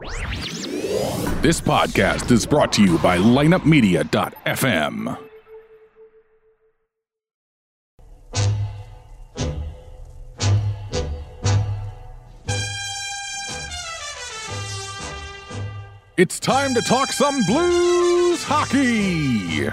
This podcast is brought to you by lineupmedia.fm. It's time to talk some Blues hockey.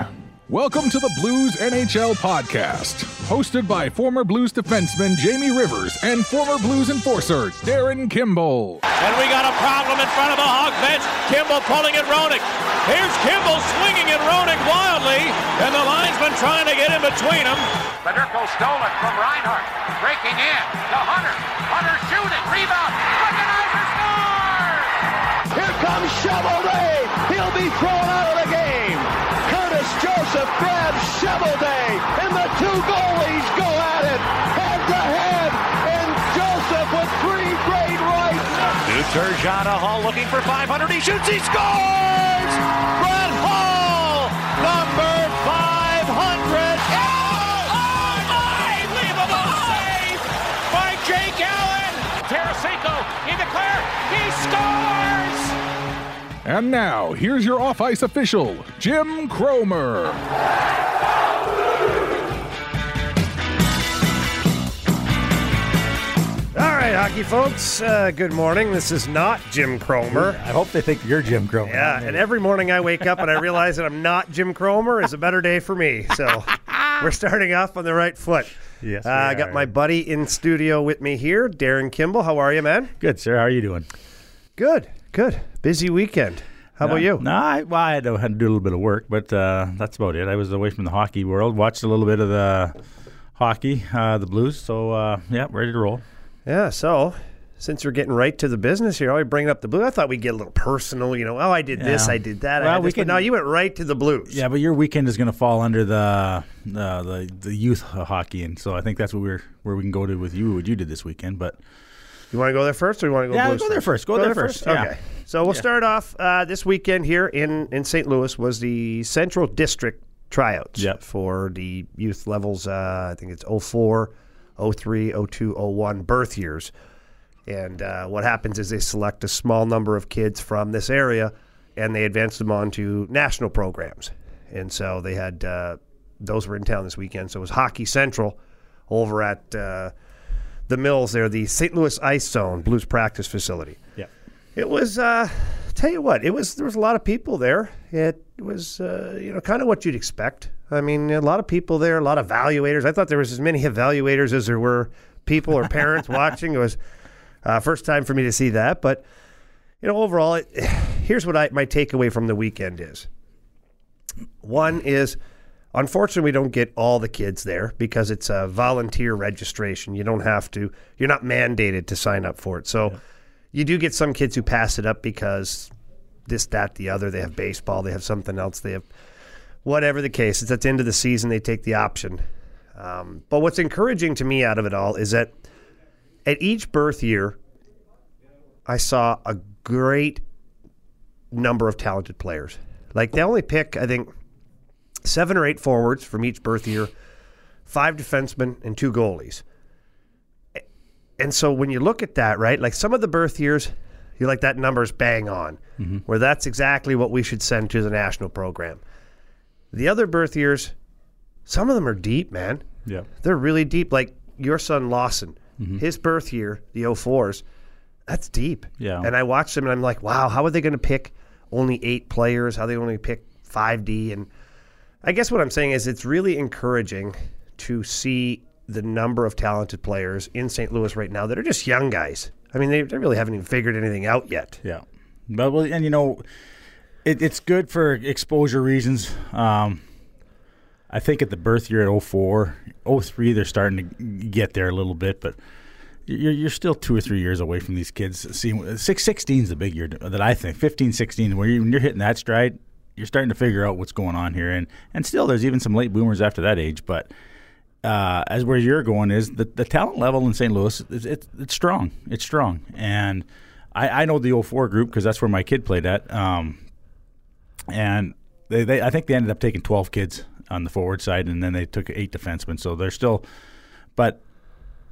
Welcome to the Blues NHL podcast, hosted by former Blues defenseman Jamie Rivers and former Blues enforcer Darin Kimble. And we got a problem in front of the Hawk bench. Kimble pulling at Roenick. Here's Kimball swinging at Roenick wildly, and the linesman trying to get in between them. Federko stole it from Reinhart. Breaking in to Hunter. Hunter shooting. Rebound. Recognizer scores! Here comes Cheveldae. He'll be thrown out of the game. Curtis Joseph grabs Cheveldae, and the Turgeon Hull looking for 500. He shoots. He scores! Brett Hull, number 500. Oh, unbelievable save by Jake Allen. Tarasenko in the clear. He scores! And now, here's your off ice official, Jim Cromer. All right, hockey folks, uh, good morning. This is not Jim Cromer. I hope they think you're Jim Cromer. Yeah, and every morning I wake up and I realize that I'm not Jim Cromer is a better day for me. So we're starting off on the right foot. Yes, uh, I got my buddy in studio with me here, Darin Kimble. How are you, man? Good, sir. How are you doing? Good, good. Busy weekend. How about you? No, I, well, I had to, had to do a little bit of work, but uh, that's about it. I was away from the hockey world, watched a little bit of the hockey, uh, the Blues. So, uh, yeah, ready to roll. Yeah, so since we're getting right to the business here, I bring up the blue. I thought we'd get a little personal, you know. Oh, I did this, I did that. I Well, had we this, can- now you went right to the blues. Yeah, but your weekend is going to fall under the, uh, the the youth hockey, and so I think that's what we're where we can go to with you. What you did this weekend, but You want to go there first, or you want to go? Yeah, Blues go there first. Go there first, yeah. Okay. So we'll start off uh, this weekend here in in St. Louis was the Central District tryouts Yep. for the youth levels. Uh, I think it's 04, 03, 02, 01 birth years. And uh, what happens is they select a small number of kids from this area, and they advance them on to national programs. And so they had uh, those were in town this weekend. So it was Hockey Central over at. Uh, the Mills there, the St. Louis Ice Zone Blues practice facility. yeah, It was, uh, tell you what, it was there was a lot of people there. It was, uh, you know, kind of what you'd expect. I mean, a lot of people there, a lot of evaluators. I thought there was as many evaluators as there were people or parents watching. It was uh, first time for me to see that, but you know, overall, it, here's what I my takeaway from the weekend is. One is, unfortunately, we don't get all the kids there because it's a volunteer registration. You don't have to. You're not mandated to sign up for it. So, you do get some kids who pass it up because this, that, the other. They have baseball. They have something else. They have whatever the case. It's at the end of the season. They take the option. Um, but what's encouraging to me out of it all is that at each birth year, I saw a great number of talented players. Like they only pick, I think, seven or eight forwards from each birth year, five defensemen, and two goalies. And so when you look at that, right, like some of the birth years, you're like, that number's bang on, mm-hmm. where that's exactly what we should send to the national program. The other birth years, some of them are deep, man. yeah. They're really deep. Like your son Lawson, mm-hmm. his birth year, the 04s, that's deep. Yeah. And I watched them and I'm like, wow, how are they going to pick only eight players? How they only pick 5D? And I guess what I'm saying is it's really encouraging to see the number of talented players in St. Louis right now that are just young guys. I mean, they, they really haven't even figured anything out yet. Yeah, but well, and you know, it, it's good for exposure reasons. Um, I think at the birth year at 04, 03, they're starting to get there a little bit, but you're, you're still two or three years away from these kids. Seeing 16 is the big year that I think. 15, 16, where you, when you're hitting that stride, you're starting to figure out what's going on here, and and still there's even some late boomers after that age, but. Uh, as where you're going is the, the talent level in St. Louis it's, it's, it's strong. It's strong. And I, I know the 04 group because that's where my kid played at. Um, and they, they I think they ended up taking 12 kids on the forward side and then they took eight defensemen. So they're still but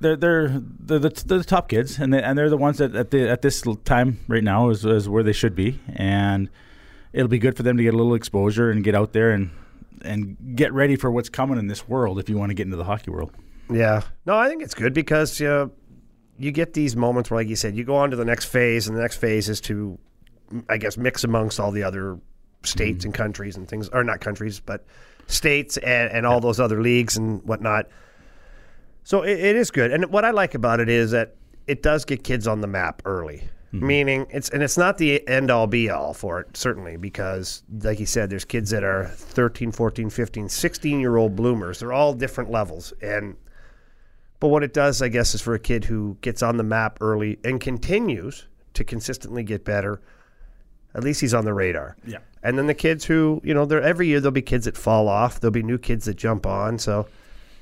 they're they're they're the, they're the top kids, and they, and they're the ones that at the at this time right now is, is where they should be, and it'll be good for them to get a little exposure and get out there and and get ready for what's coming in this world if you want to get into the hockey world. Yeah. No, I think it's good because you know, you get these moments where, like you said, you go on to the next phase, and the next phase is to, I guess, mix amongst all the other states mm-hmm. and countries and things, or not countries, but states and, and all those other leagues and whatnot. So it, it is good. And what I like about it is that it does get kids on the map early. Mm-hmm. Meaning it's and it's not the end all be all for it certainly because like you said there's kids that are 13, 14, 15, 16 year old bloomers. They're all different levels and but what it does, I guess, is for a kid who gets on the map early and continues to consistently get better, at least he's on the radar. Yeah. And then the kids who, you know, there every year there'll be kids that fall off. There'll be new kids that jump on. So,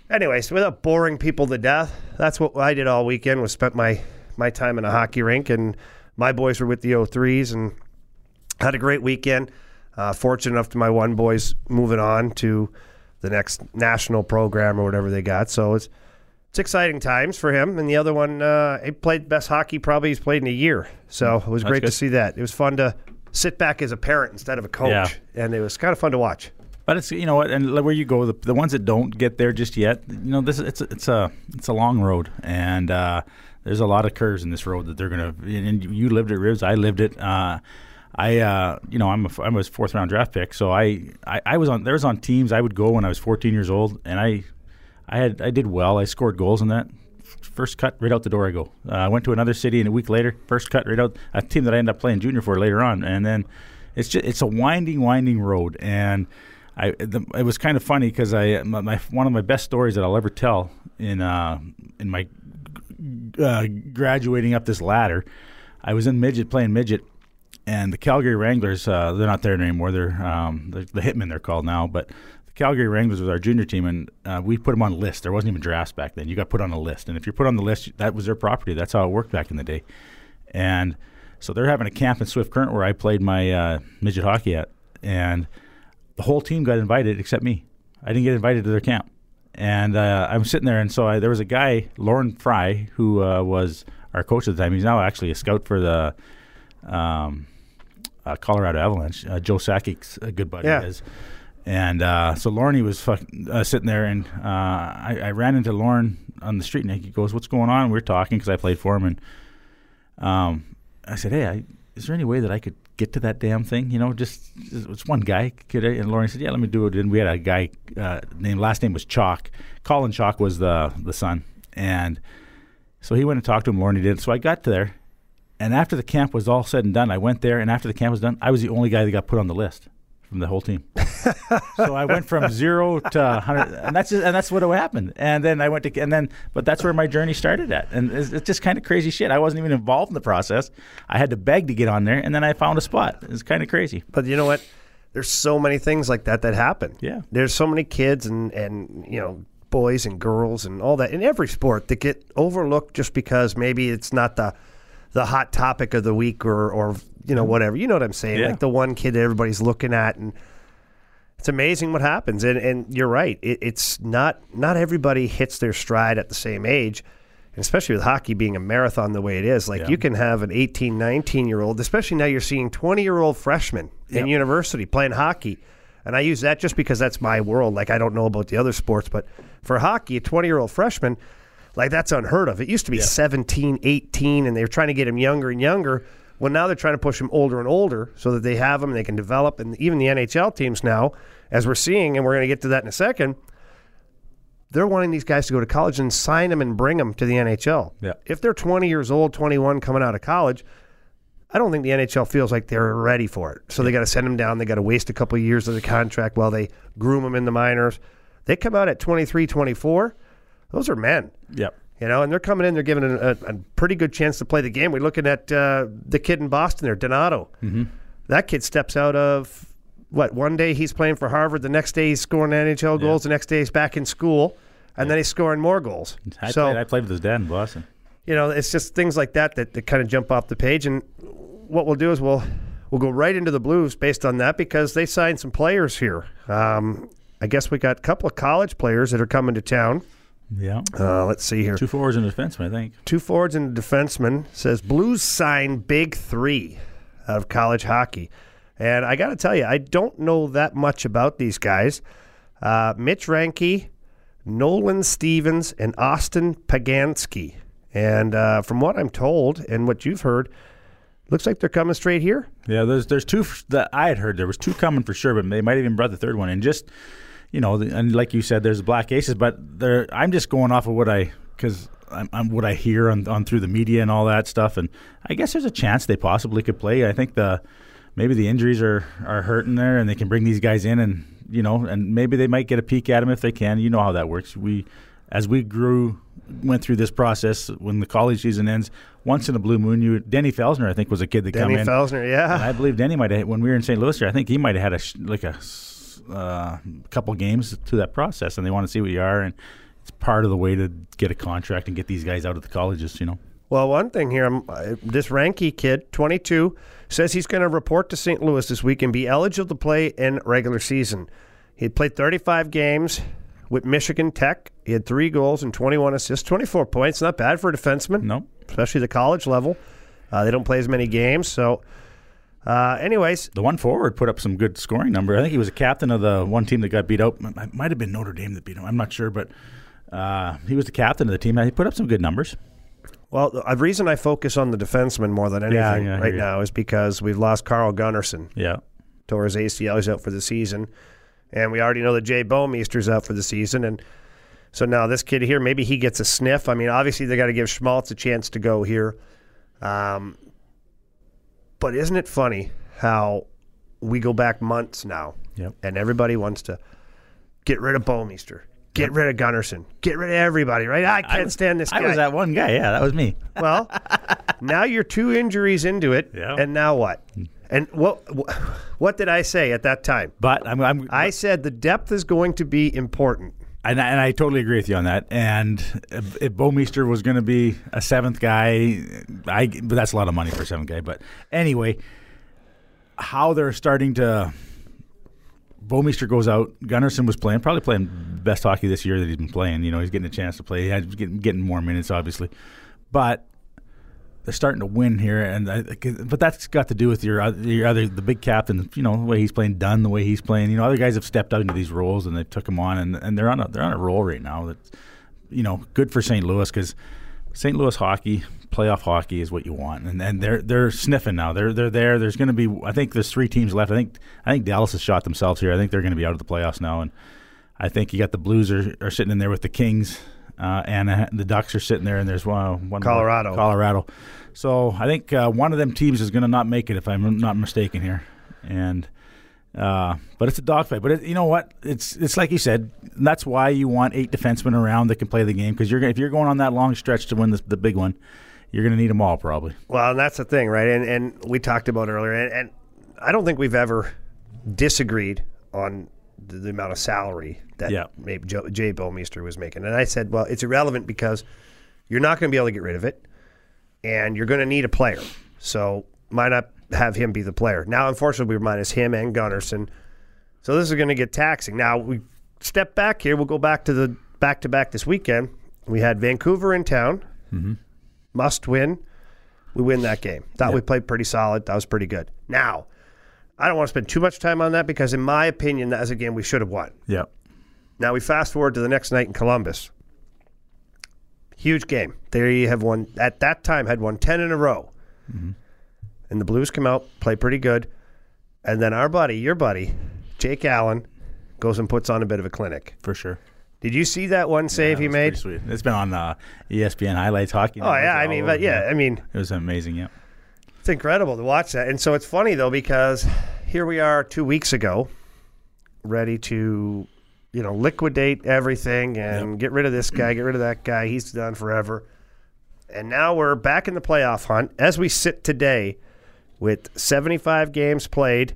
anyways, without boring people to death, that's what I did all weekend. Was spent my my time in a hockey rink, and my boys were with the 03s and had a great weekend. Uh, fortunate enough to my one boys moving on to the next national program or whatever they got. So it's it's exciting times for him. And the other one, uh, he played best hockey probably he's played in a year. So it was That's great to see that. It was fun to sit back as a parent instead of a coach, Yeah. and it was kind of fun to watch. But it's you know what, and where you go, the, the ones that don't get there just yet, you know, this it's it's a it's a long road, and uh, there's a lot of curves in this road that they're gonna. And you lived it, Ribs. I lived it. Uh, I uh, you know I'm a, I'm a fourth round draft pick, so I, I I was on there was on teams I would go when I was 14 years old, and I I had I did well. I scored goals in that. First cut right out the door I go. Uh, I went to another city, and a week later, first cut right out. A team that I ended up playing junior for later on, and then it's just it's a winding, winding road, and I the, it was kind of funny because I my, my one of my best stories that I'll ever tell in uh, in my uh, graduating up this ladder. I was in midget playing midget, and the Calgary Wranglers uh, they're not there anymore. They're um, the, the Hitmen they're called now, but the Calgary Wranglers was our junior team, and uh, we put them on a list. There wasn't even drafts back then. You got put on a list, and if you're put on the list, that was their property. That's how it worked back in the day, and so they're having a camp in Swift Current where I played my uh, midget hockey at, and the whole team got invited except me. I didn't get invited to their camp, and uh, I'm sitting there, and so I, there was a guy, Lorne Frey, who uh, was our coach at the time. He's now actually a scout for the um, uh, Colorado Avalanche. Uh, Joe Sakic's a good buddy Yeah. of his. And uh, so Lorne, he was fuck, uh, sitting there, and uh, I, I ran into Lorne on the street, and he goes, "What's going on?" we are talking because I played for him, and um, I said, "Hey, I, is there any way that I could get to that damn thing? You know, just it's one guy." Could I? And Lorne said, "Yeah, let me do it." And we had a guy uh, named last name was Chalk. Colin Chalk was the the son, and so he went and talked to him. Lorne did. So I got there, and after the camp was all said and done, I went there, and after the camp was done, I was the only guy that got put on the list from the whole team. so I went from zero to hundred, and that's just, and that's what happened. And then I went to, and then, but that's where my journey started at, and it's, it's just kind of crazy shit. I wasn't even involved in the process. I had to beg to get on there, and then I found a spot. It's kind of crazy. But you know what? There's so many things like that that happen. Yeah. There's so many kids and and you know boys and girls and all that in every sport that get overlooked just because maybe it's not the the hot topic of the week or or you know whatever. You know what I'm saying? Yeah. Like the one kid that everybody's looking at and it's amazing what happens. And and you're right. It, it's not not everybody hits their stride at the same age. And especially with hockey being a marathon the way it is, like Yeah. you can have an 18, 19 year old, especially now you're seeing 20 year old freshmen in university playing hockey. And I use that just because that's my world. Like I don't know about the other sports, but for hockey, a 20 year old freshman, like that's unheard of. It used to be 17, 18, and they were trying to get him younger and younger. Well, now they're trying to push him older and older so that they have them and they can develop. And even the NHL teams now, as we're seeing, and we're going to get to that in a second, they're wanting these guys to go to college and sign them and bring them to the NHL. Yeah. If they're 20 years old, 21, coming out of college, I don't think the NHL feels like they're ready for it. So they got to send them down. They got to waste a couple of years of the contract while they groom them in the minors. They come out at 23, 24. Those are men, Yep. You know, and they're coming in. They're given a, a, pretty good chance to play the game. We're looking at uh, the kid in Boston there, Donato. Mm-hmm. That kid steps out of what? One day he's playing for Harvard. The next day he's scoring NHL goals. The next day he's back in school, and then he's scoring more goals. I, so played, I played with his dad in Boston. you know, it's just things like that that, that kind of jump off the page. And what we'll do is we'll we'll go right into the Blues based on that because they signed some players here. Um, I guess we got a couple of college players that are coming to town. Yeah. Uh, let's see here. Two forwards and a defenseman, I think. Two forwards and a defenseman says Blues sign big three out of college hockey. And I got to tell you, I don't know that much about these guys. Uh, Mitch Reinke, Nolan Stevens, and Austin Poganski. And uh, from what I'm told and what you've heard, looks like they're coming straight here. Yeah, there's there's two that I had heard. There was two coming for sure, but they might even brought the third one. And just you know, and like you said, there's Black Aces, but there I'm just going off of what I because I'm, I'm what I hear on, on through the media and all that stuff. And I guess there's a chance they possibly could play. I think the maybe the injuries are are hurting there, and they can bring these guys in, and you know, and maybe they might get a peek at them if they can. You know how that works. We as we grew went through this process when the college season ends. Once in a blue moon, you Denny Felsner, I think, was a kid that Denny come in. Felsner, yeah. And I believe Denny might have when we were in St. Louis here. I think he might have had a like a uh, couple games to that process, and they want to see what you are, and it's part of the way to get a contract and get these guys out of the colleges. You know, Well, one thing here, I'm, uh, this Reinke kid, 22, says he's going to report to St. Louis this week and be eligible to play in regular season. He played 35 games with Michigan Tech. He had three goals and 21 assists, 24 points. Not bad for a defenseman, no, especially the college level. Uh, they don't play as many games. So, uh, anyways, the one forward put up some good scoring number. I think he was a captain of the one team that got beat out. It might have been Notre Dame that beat him. I'm not sure, but uh, he was the captain of the team. He put up some good numbers. well, the reason I focus on the defenseman more than anything Yeah, yeah, right now is because we've lost Carl Gunnarsson. Yeah, tore his ACL. He's out for the season. And we already know that Jay Bouwmeester's out for the season. And so now this kid here, maybe he gets a sniff. I mean, obviously they got to give Schmaltz a chance to go here. Um, but isn't it funny how we go back months now Yep. and everybody wants to get rid of Bouwmeester, get rid of Gunnarsson, get rid of everybody, right? I can't stand this guy. I was that one guy. Yeah, that was me. Well, now you're two injuries into it, Yeah. and now what? And what what did I say at that time? But I'm, I'm I said the depth is going to be important. And I, and I totally agree with you on that. And if, if Bouwmeester was going to be a seventh guy, I but that's a lot of money for a seventh guy. But anyway, how they're starting to. Bouwmeester goes out. Gunnarsson was playing, probably playing best hockey this year that he's been playing. You know, he's getting a chance to play. He's getting, getting more minutes, obviously. But they're starting to win here, and I, but that's got to do with your your other the big captain. You know the way he's playing, Dunn, the way he's playing. You know other guys have stepped out into these roles and they took him on, and, and they're on a they're on a roll right now. That's you know good for St. Louis because St. Louis hockey, playoff hockey is what you want, and and they're they're sniffing now. They're they're there. There's going to be I think there's three teams left. I think I think Dallas has shot themselves here. I think they're going to be out of the playoffs now, and I think you got the Blues are, are sitting in there with the Kings, uh, and uh, the Ducks are sitting there, and there's one, one more- Colorado. Colorado. So I think uh, one of them teams is going to not make it, if I'm not mistaken here. And uh, but it's a dogfight. But it, you know what? It's it's like you said. That's why you want eight defensemen around that can play the game because you're gonna- if you're going on that long stretch to win the, the big one, you're going to need them all probably. Well, and that's the thing, right? And and we talked about earlier, and, and I don't think we've ever disagreed on the, the amount of salary that Yeah. maybe Joe, Jay Bouwmeester was making. And I said, well, it's irrelevant because you're not going to be able to get rid of it, and you're going to need a player. So why not have him be the player? Now, unfortunately, we're minus him and Gunnarsson. So this is going to get taxing. Now we step back here. We'll go back to the back to back this weekend. We had Vancouver in town, mm-hmm. must win. We win that game. Thought we played pretty solid. That was pretty good. Now, I don't want to spend too much time on that because, in my opinion, that was a game we should have won. Yeah. Now we fast forward to the next night in Columbus. Huge game. They have won at that time had won ten in a row, and the Blues come out play pretty good, and then our buddy, your buddy, Jake Allen, goes and puts on a bit of a clinic. For sure. Did you see that one save he made? It's been on uh, ESPN highlights hockey. Oh yeah, I mean, but yeah, I mean, it was amazing. Yeah. It's incredible to watch that. And so it's funny though because here we are 2 weeks ago ready to you know liquidate everything and get rid of this guy, get rid of that guy. He's done forever. And now we're back in the playoff hunt as we sit today with 75 games played,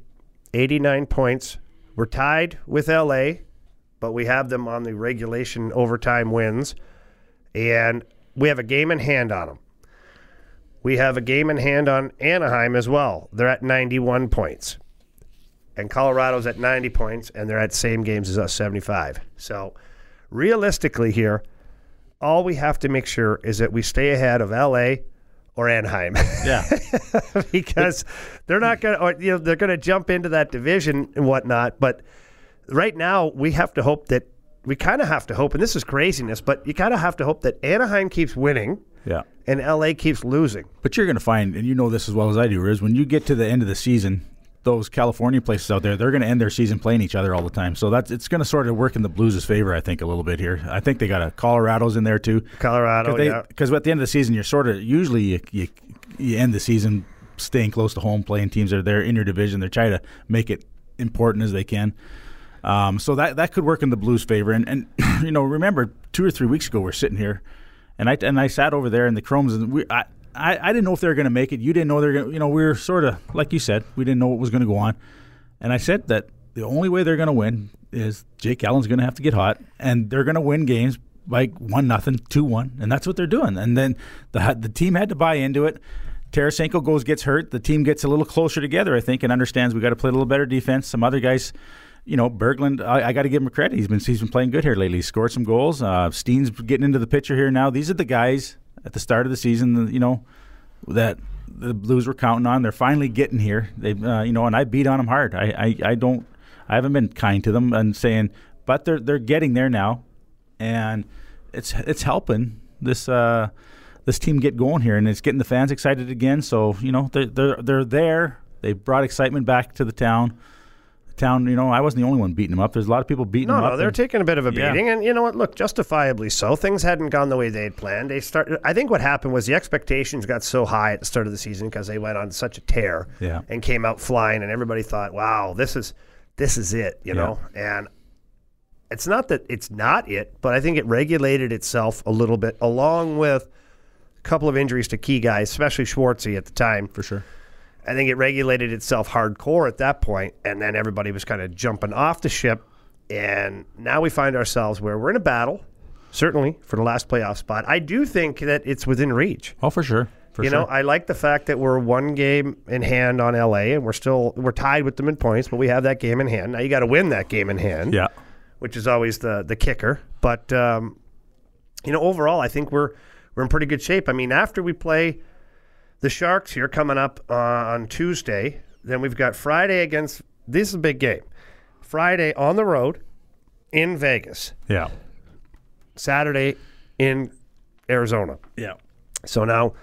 89 points. We're tied with LA, but we have them on the regulation overtime wins and we have a game in hand on them. We have a game in hand on Anaheim as well. They're at 91 points. And Colorado's at 90 points, and they're at same games as us, 75. So realistically here, all we have to make sure is that we stay ahead of LA or Anaheim. Yeah. because they're not going to, you know, they're going to jump into that division and whatnot. But right now, we have to hope that we kind of have to hope, and this is craziness, but you kind of have to hope that Anaheim keeps winning yeah. and LA keeps losing. But you're going to find, and you know this as well as I do, is when you get to the end of the season, those California places out there, they're going to end their season playing each other all the time. So that's it's going to sort of work in the Blues' favor, I think, a little bit here. I think they got a Colorado's in there too. Colorado, because yeah. at the end of the season, you're sort of usually you, you, you end the season staying close to home, playing teams that are there in your division. They're trying to make it important as they can. Um, so that that could work in the Blues' favor. And, and you know, remember two or three weeks ago, we're sitting here, and I and I sat over there in the Chromes, and we I, I, I didn't know if they were going to make it. You didn't know they were going. to You know, we were sort of like you said, we didn't know what was going to go on. And I said that the only way they're going to win is Jake Allen's going to have to get hot, and they're going to win games by one nothing, two one, and that's what they're doing. And then the the team had to buy into it. Tarasenko goes gets hurt. The team gets a little closer together, I think, and understands we got to play a little better defense. Some other guys, you know, Berglund, I, I got to give him credit. He's been he's been playing good here lately. He scored some goals. Uh, Steen's getting into the picture here now. These are the guys at the start of the season, you know, that the Blues were counting on. They're finally getting here. They, uh, you know, and I beat on them hard. I, I, I don't, I haven't been kind to them and saying, but they're they're getting there now, and it's it's helping this uh, this team get going here, and it's getting the fans excited again. So you know, they're they're they're there. They brought excitement back to the town town, you know, I wasn't the only one beating them up. There's a lot of people beating no, them no, up. No, they're and, taking a bit of a Yeah. beating, and you know what? Look, justifiably so. Things hadn't gone the way they'd planned. They started. I think what happened was the expectations got so high at the start of the season because they went on such a tear, Yeah. and came out flying, and everybody thought, "Wow, this is this is it," you Yeah. know. And it's not that it's not it, but I think it regulated itself a little bit, along with a couple of injuries to key guys, especially Schwartzy at the time. for sure. I think it regulated itself hardcore at that point, and then everybody was kind of jumping off the ship. And now we find ourselves where we're in a battle, certainly for the last playoff spot. I do think that it's within reach. Oh, for sure. For you sure. know, I like the fact that we're one game in hand on LA, and we're still we're tied with them in points, but we have that game in hand. Now you got to win that game in hand, yeah. which is always the the kicker. But um, you know, overall, I think we're we're in pretty good shape. I mean, after we play the Sharks here coming up uh, on Tuesday, then we've got Friday against. This is a big game. Friday on the road in Vegas. Yeah. Saturday in Arizona. Yeah. So now,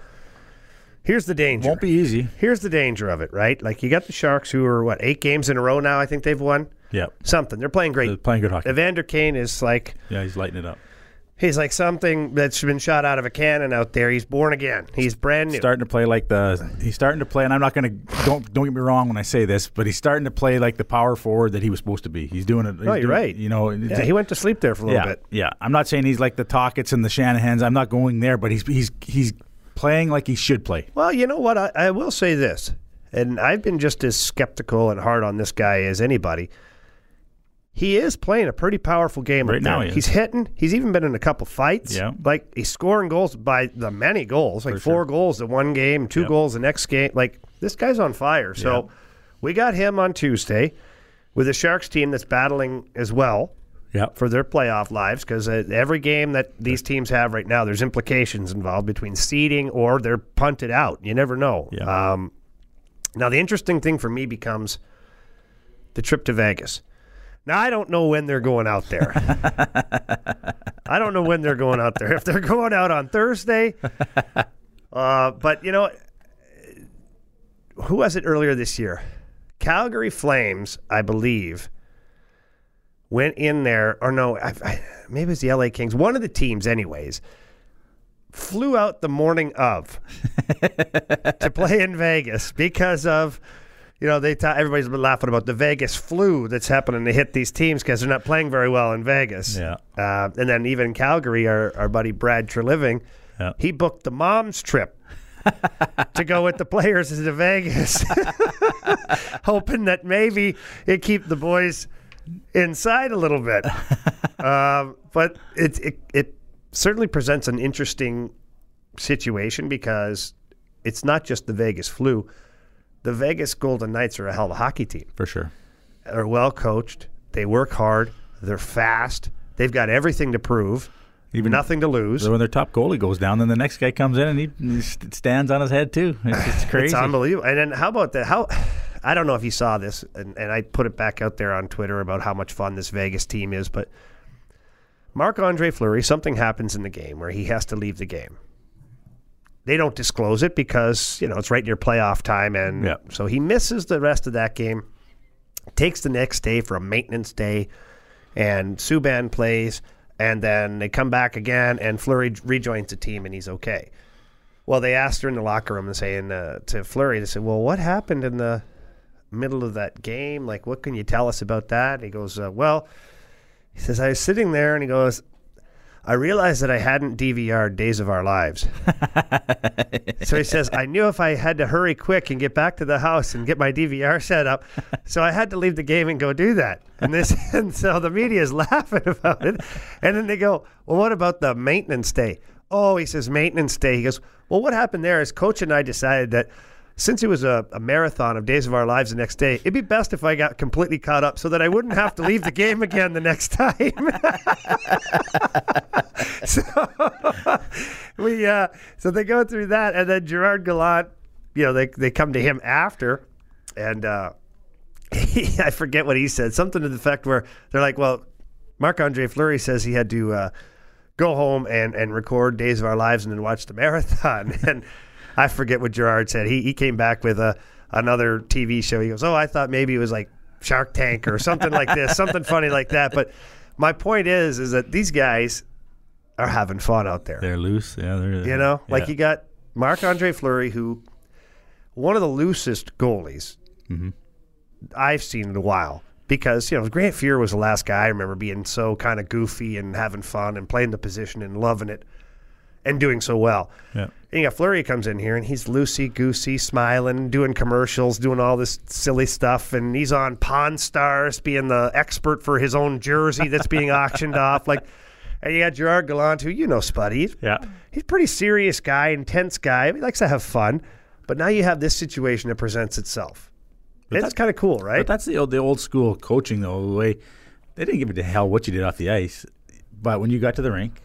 here's the danger. Won't be easy. Here's the danger of it, right? Like you got the Sharks, who are what eight games in a row now. I think they've won Yeah. something. They're playing great. They're playing good hockey. Evander Kane is like Yeah, he's lighting it up. He's like something that's been shot out of a cannon out there. He's born again. He's brand new. Starting to play like the he's starting to play, and I'm not going to don't don't get me wrong when I say this, but he's starting to play like the power forward that he was supposed to be. He's doing it. he's Oh, you're doing- right. You know, yeah, he went to sleep there for a little yeah, bit. yeah. I'm not saying he's like the Tocchets and the Shanahans. I'm not going there, but he's he's he's playing like he should play. Well, you know what? I, I will say this, and I've been just as skeptical and hard on this guy as anybody. He is playing a pretty powerful game Right now. He's hitting. He's even been in a couple fights. Yeah. like he's scoring goals by the many goals, like For four sure. goals in one game, two Yep. goals the next game. Like this guy's on fire. So Yeah. we got him on Tuesday with a Sharks team that's battling as well Yeah. for their playoff lives because uh, every game that these teams have right now, there's implications involved between seeding or they're punted out. You never know. Yeah. Um, now, the interesting thing for me becomes the trip to Vegas. Now, I don't know when they're going out there. I don't know when they're going out there. If they're going out on Thursday, uh, but you know, who was it earlier this year? Calgary Flames, I believe, went in there, or no, I, I, maybe it was the LA Kings. One of the teams, anyways, flew out the morning of to play in Vegas because of. You know, they ta- everybody's been laughing about the Vegas flu that's happening to hit these teams because they're not playing very well in Vegas. Yeah. Uh, and then even Calgary, our, our buddy Brad Treliving, Yeah. he booked the mom's trip to go with the players to Vegas, hoping that maybe it keep the boys inside a little bit. um, but it, it it certainly presents an interesting situation because it's not just the Vegas flu. The Vegas Golden Knights are a hell of a hockey team. For sure. They're well coached. They work hard. They're fast. They've got everything to prove. Even nothing to lose. When their top goalie goes down, then the next guy comes in and he, he stands on his head too. It's just crazy. It's unbelievable. And then how about that? How I don't know if you saw this, and, and I put it back out there on Twitter about how much fun this Vegas team is, but Marc Andre Fleury, something happens in the game where he has to leave the game. They don't disclose it because, you know, it's right near playoff time and Yeah. so he misses the rest of that game. Takes the next day for a maintenance day and Subban plays and then they come back again and Fleury rejoins the team and he's okay. Well, they asked her in the locker room and saying uh, to Fleury, they said, "Well, what happened in the middle of that game? Like, what can you tell us about that?" And he goes, uh, "Well," he says, "I was sitting there and he goes." I realized that I hadn't DVR'd Days of Our Lives. so he says, I knew if I had to hurry quick and get back to the house and get my DVR set up, so I had to leave the game and go do that. And this, and so the media is laughing about it. And then they go, Well, what about the maintenance day? Oh, he says, maintenance day. He goes, Well, what happened there is coach and I decided that since it was a, a marathon of Days of Our Lives the next day, it'd be best if I got completely caught up so that I wouldn't have to leave the game again the next time. so we uh, so they go through that, and then Gerard Gallant, you know, they they come to him after, and uh, he, I forget what he said, something to the effect where they're like, well, Marc Andre Fleury says he had to uh, go home and and record Days of Our Lives and then watch the marathon, and I forget what Gerard said. He he came back with a another TV show. He goes, oh, I thought maybe it was like Shark Tank or something like this, something funny like that. But my point is, is that these guys are having fun out there. They're loose. Yeah, they're. You know, like you got Marc Andre Fleury, who one of the loosest goalies Mm-hmm. I've seen in a while. Because you know Grant Fuhr was the last guy I remember being so kind of goofy and having fun and playing the position and loving it and doing so well. Yeah. And you got Fleury comes in here and he's loosey goosey, smiling, doing commercials, doing all this silly stuff, and he's on Pawn Stars, being the expert for his own jersey that's being auctioned off. Like, and you got Gerard Gallant, who you know, Spuddy. He's, Yeah. he's a pretty serious guy, intense guy. He likes to have fun. But now you have this situation that presents itself. It's that- kind of cool, right? But that's the old, the old school coaching, though. The way they didn't give it to hell what you did off the ice, but when you got to the rink,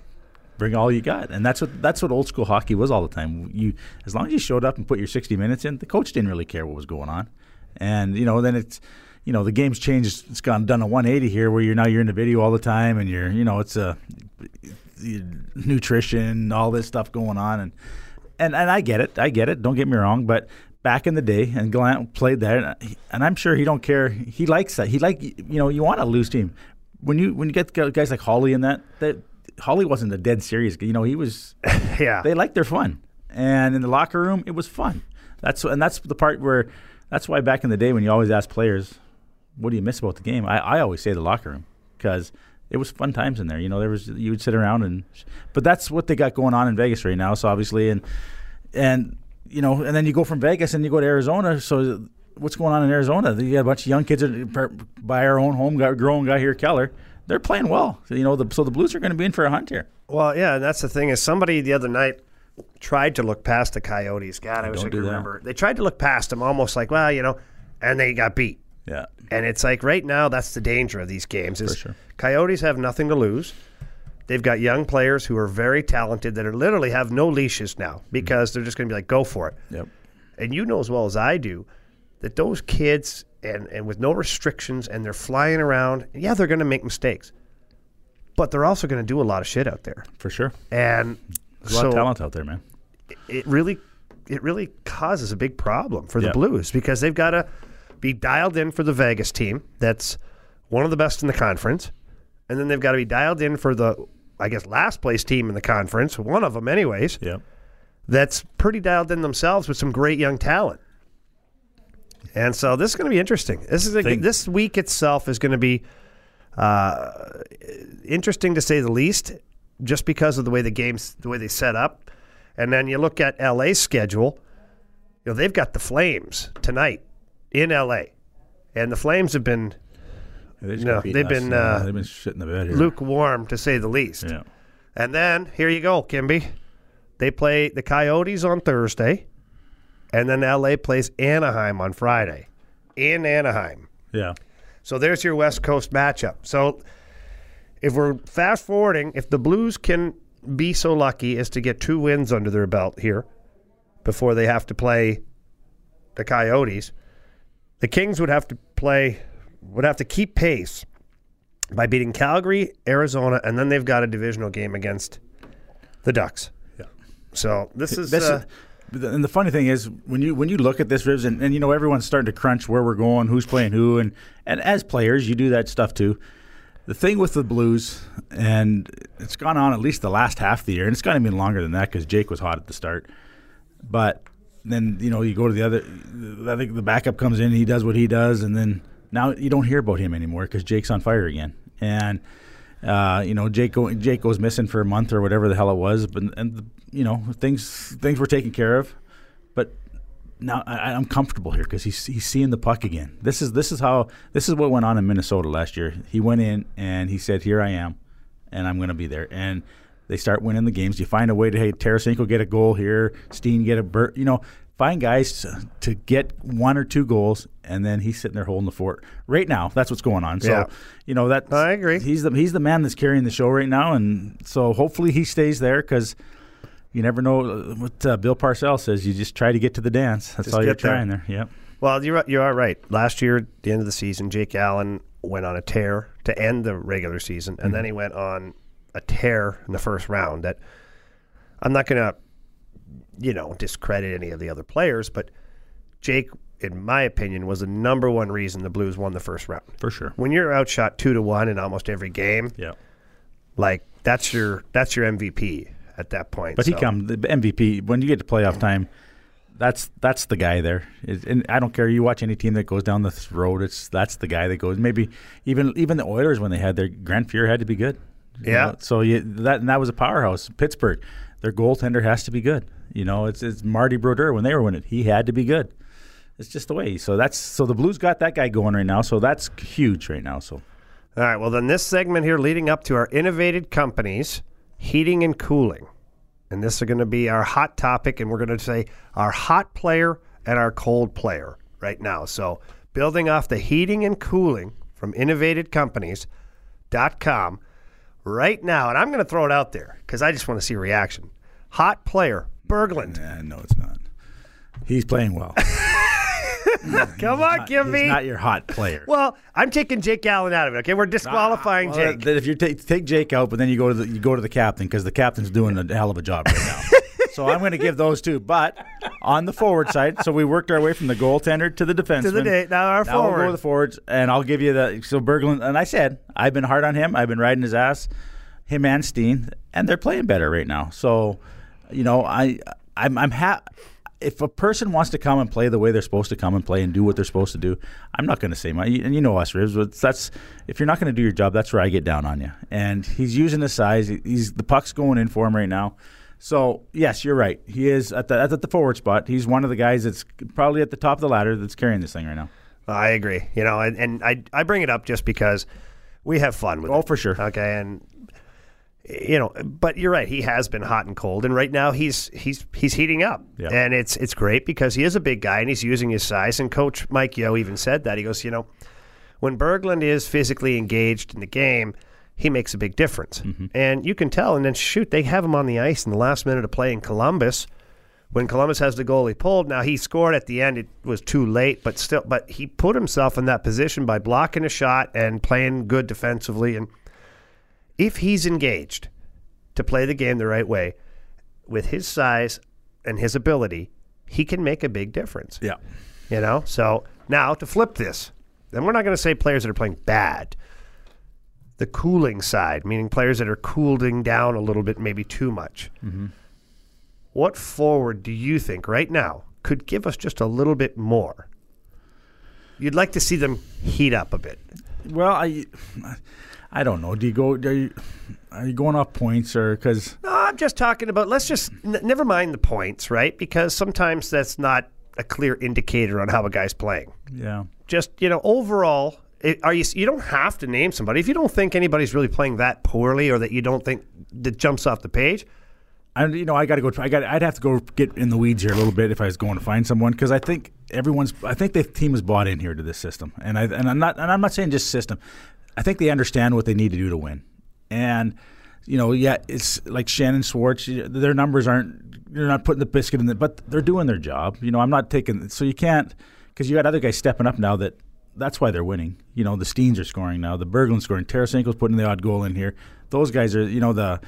bring all you got, and that's what that's what old school hockey was all the time. You as long as you showed up and put your sixty minutes in, the coach didn't really care what was going on, and you know then it's. You know the game's changed. It's gone done a 180 here, where you're now you're in the video all the time, and you're you know it's a nutrition, all this stuff going on, and and and I get it, I get it. Don't get me wrong, but back in the day, and Gallant played there, and I'm sure he don't care. He likes that. He like you know you want a loose team when you when you get guys like Holly in that that Holly wasn't a dead serious. You know he was. yeah. They liked their fun, and in the locker room it was fun. That's and that's the part where that's why back in the day when you always ask players, what do you miss about the game? I, I always say the locker room because it was fun times in there. You know, there was you would sit around and, but that's what they got going on in Vegas right now. So obviously, and and you know, and then you go from Vegas and you go to Arizona. So what's going on in Arizona? You got a bunch of young kids by our own home got grown guy here, Keller. They're playing well. So, you know, the, so the Blues are going to be in for a hunt here. Well, yeah, and that's the thing is somebody the other night tried to look past the Coyotes. God, I wish I could remember. They tried to look past them, almost like, well, you know, and they got beat. Yeah. And it's like right now, that's the danger of these games. Is For sure. Coyotes have nothing to lose. They've got young players who are very talented that are literally have no leashes now mm-hmm. because they're just going to be like, go for it. Yep. And you know as well as I do that those kids and, and with no restrictions and they're flying around, yeah, they're going to make mistakes, but they're also going to do a lot of shit out there. For sure. And There's a lot of talent out there, man. it really it really causes a big problem for the Yeah. Blues because they've got to be dialed in for the Vegas team that's one of the best in the conference and then they've got to be dialed in for the I guess last place team in the conference one of them anyways Yep. that's pretty dialed in themselves with some great young talent and so this is going to be interesting this is a, Think- this week itself is going to be uh, interesting to say the least, just because of the way the games, the way they set up. And then you look at LA's schedule. You know they've got the Flames tonight in LA, and the Flames have been They just No, got they've us. been, Yeah, uh, they've been shit in the bed here. lukewarm to say the least. Yeah. And then here you go, Kimby. They play the Coyotes on Thursday, and then LA plays Anaheim on Friday in Anaheim. Yeah. So there's your West Coast matchup. So if we're fast forwarding, if the Blues can be so lucky as to get two wins under their belt here before they have to play the Coyotes, the Kings would have to play, would have to keep pace by beating Calgary, Arizona, and then they've got a divisional game against the Ducks. Yeah. So this is. This uh, is- and the funny thing is when you when you look at this ribs and, and you know everyone's starting to crunch where we're going, who's playing who, and and as players you do that stuff too. The thing with the Blues, and it's gone on at least the last half of the year, and it's gone even longer than that because Jake was hot at the start. But then you know you go to the other. I think the backup comes in, he does what he does, and then now you don't hear about him anymore because Jake's on fire again, and uh, you know Jake go, Jake goes missing for a month or whatever the hell it was, but and you know things things were taken care of, but now I, I'm comfortable here because he's he's seeing the puck again. This is this is how this is what went on in Minnesota last year. He went in and he said, "Here I am, and I'm going to be there." And they start winning the games. You find a way to hey Tarasenko get a goal here, Steen get a bur- you know find guys to, to get one or two goals, and then he's sitting there holding the fort. Right now, that's what's going on. So Yeah. you know that I agree. He's the he's the man that's carrying the show right now, and so hopefully he stays there because. You never know uh, what uh, Bill Parcells says. You just try to get to the dance. That's Just all you're there. trying there. Yep. Well, you're you are right. Last year, at the end of the season, Jake Allen went on a tear to end the regular season, and then he went on a tear in the first round. That I'm not going to, you know, discredit any of the other players, but Jake, in my opinion, was the number one reason the Blues won the first round. For sure. When you're outshot two to one in almost every game, Yeah. like that's your that's your MVP at that point. But he So- come the MVP when you get to playoff time. That's that's the guy there, It- and I don't care. You watch any team that goes down this road. It's that's the guy that goes. Maybe even even the Oilers when they had their Grant Fuhr had to be good. You Yeah. know, so you, that and that was a powerhouse. Pittsburgh, their goaltender has to be good. You know, it's it's Marty Brodeur when they were winning. He had to be good. It's just the way. So that's so the Blues got that guy going right now. So that's huge right now. So All right. Well, then this segment here leading up to our innovated companies, heating and cooling. And this is going to be our hot topic, and we're going to say our hot player and our cold player right now. So, building off the heating and cooling from innovatedcompanies.com right now. And I'm going to throw it out there because I just want to see a reaction. Hot player, Berglund. uh, no, it's not. He's playing well. Come on, give He's me. not your hot player. well, I'm taking Jake Allen out of it. Okay, we're disqualifying Well, Jake. if you take take Jake out, but then you go to the you go to the captain because the captain's doing a hell of a job right now. so I'm going to give those two. But on the forward side, so we worked our way from the goaltender to the defenseman To the day- now our Now we'll go forward. to the forwards, and I'll give you the so Berglund. And I said I've been hard on him. I've been riding his ass, him and Steen, and they're playing better right now. So, you know, I I'm I'm ha- if a person wants to come and play the way they're supposed to come and play and do what they're supposed to do, I'm not going to say my. And you know us, Ribs. But that's if you're not going to do your job, that's where I get down on you. And he's using his size. He's the puck's going in for him right now. So yes, you're right. He is at the at the forward spot. He's one of the guys that's probably at the top of the ladder that's carrying this thing right now. I agree. You know, and, and I I bring it up just because we have fun with oh, it. Oh, for sure. Okay, and you know, but you're right. He has been hot and cold, and right now he's he's he's heating up, Yeah. and it's it's great because he is a big guy and he's using his size. And Coach Mike Yeo even said that he goes, you know, when Berglund is physically engaged in the game. He makes a big difference, Mm-hmm. and you can tell. And then shoot, they have him on the ice in the last minute of play in Columbus when Columbus has the goalie pulled. Now he scored at the end; it was too late, but still, but he put himself in that position by blocking a shot and playing good defensively. And if he's engaged to play the game the right way, with his size and his ability, he can make a big difference. Yeah. You know. So now to flip this, then we're not going to say players that are playing bad. The cooling side, meaning players that are cooling down a little bit, maybe too much. Mm-hmm. What forward do you think right now could give us just a little bit more? You'd like to see them heat up a bit. Well, I I don't know. Do you go? Are you, are you going off points or because? No, I'm just talking about. Let's just n- never mind the points, right? Because sometimes that's not a clear indicator on how a guy's playing. Yeah. Just you know, overall, it, are you? You don't have to name somebody if you don't think anybody's really playing that poorly, or that you don't think that jumps off the page. I, you know, I got to go. I got. I'd have to go get in the weeds here a little bit if I was going to find someone because I think everyone's. I think the team is bought in here to this system, and I and I'm not. And I'm not saying just system. I think they understand what they need to do to win, And you know, yeah, it's like Shannon Schwartz. Their numbers aren't. They're not putting the biscuit in it, but they're doing their job. You know, I'm not taking. So you can't because you got other guys stepping up now that. That's why they're winning. You know, the Steens are scoring now. The Berglund's scoring. Tarasenko's putting the odd goal in here. Those guys are. You know the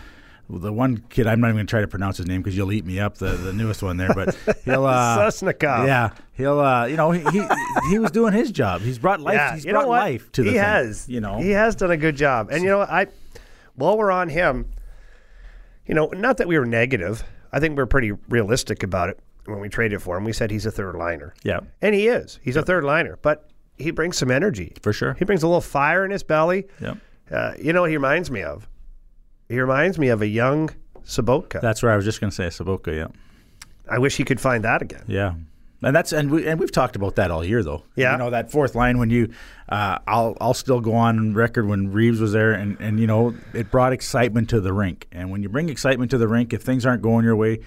the one kid I'm not even going to try to pronounce his name because you'll eat me up. The the newest one there, but he'll uh, Susnikov. Yeah, he'll uh, you know he, he he was doing his job. He's brought life. Yeah, he's brought life to the he thing, has. You know, he has done a good job. And you know, I while we're on him, you know, not that we were negative. I think we are pretty realistic about it when we traded for him. We said he's a third liner. Yeah. and he is. He's a third liner, but he brings some energy For sure. He brings a little fire in his belly. Yep. Uh, you know what he reminds me of? He reminds me of a young Sobotka. That's where I was just going to say Sobotka. Yeah. I wish he could find that again. Yeah. And that's and we and we've talked about that all year though. Yeah. you know that fourth line when you, uh, I'll I'll still go on record when Reaves was there and and you know it brought excitement to the rink and when you bring excitement to the rink if things aren't going your way,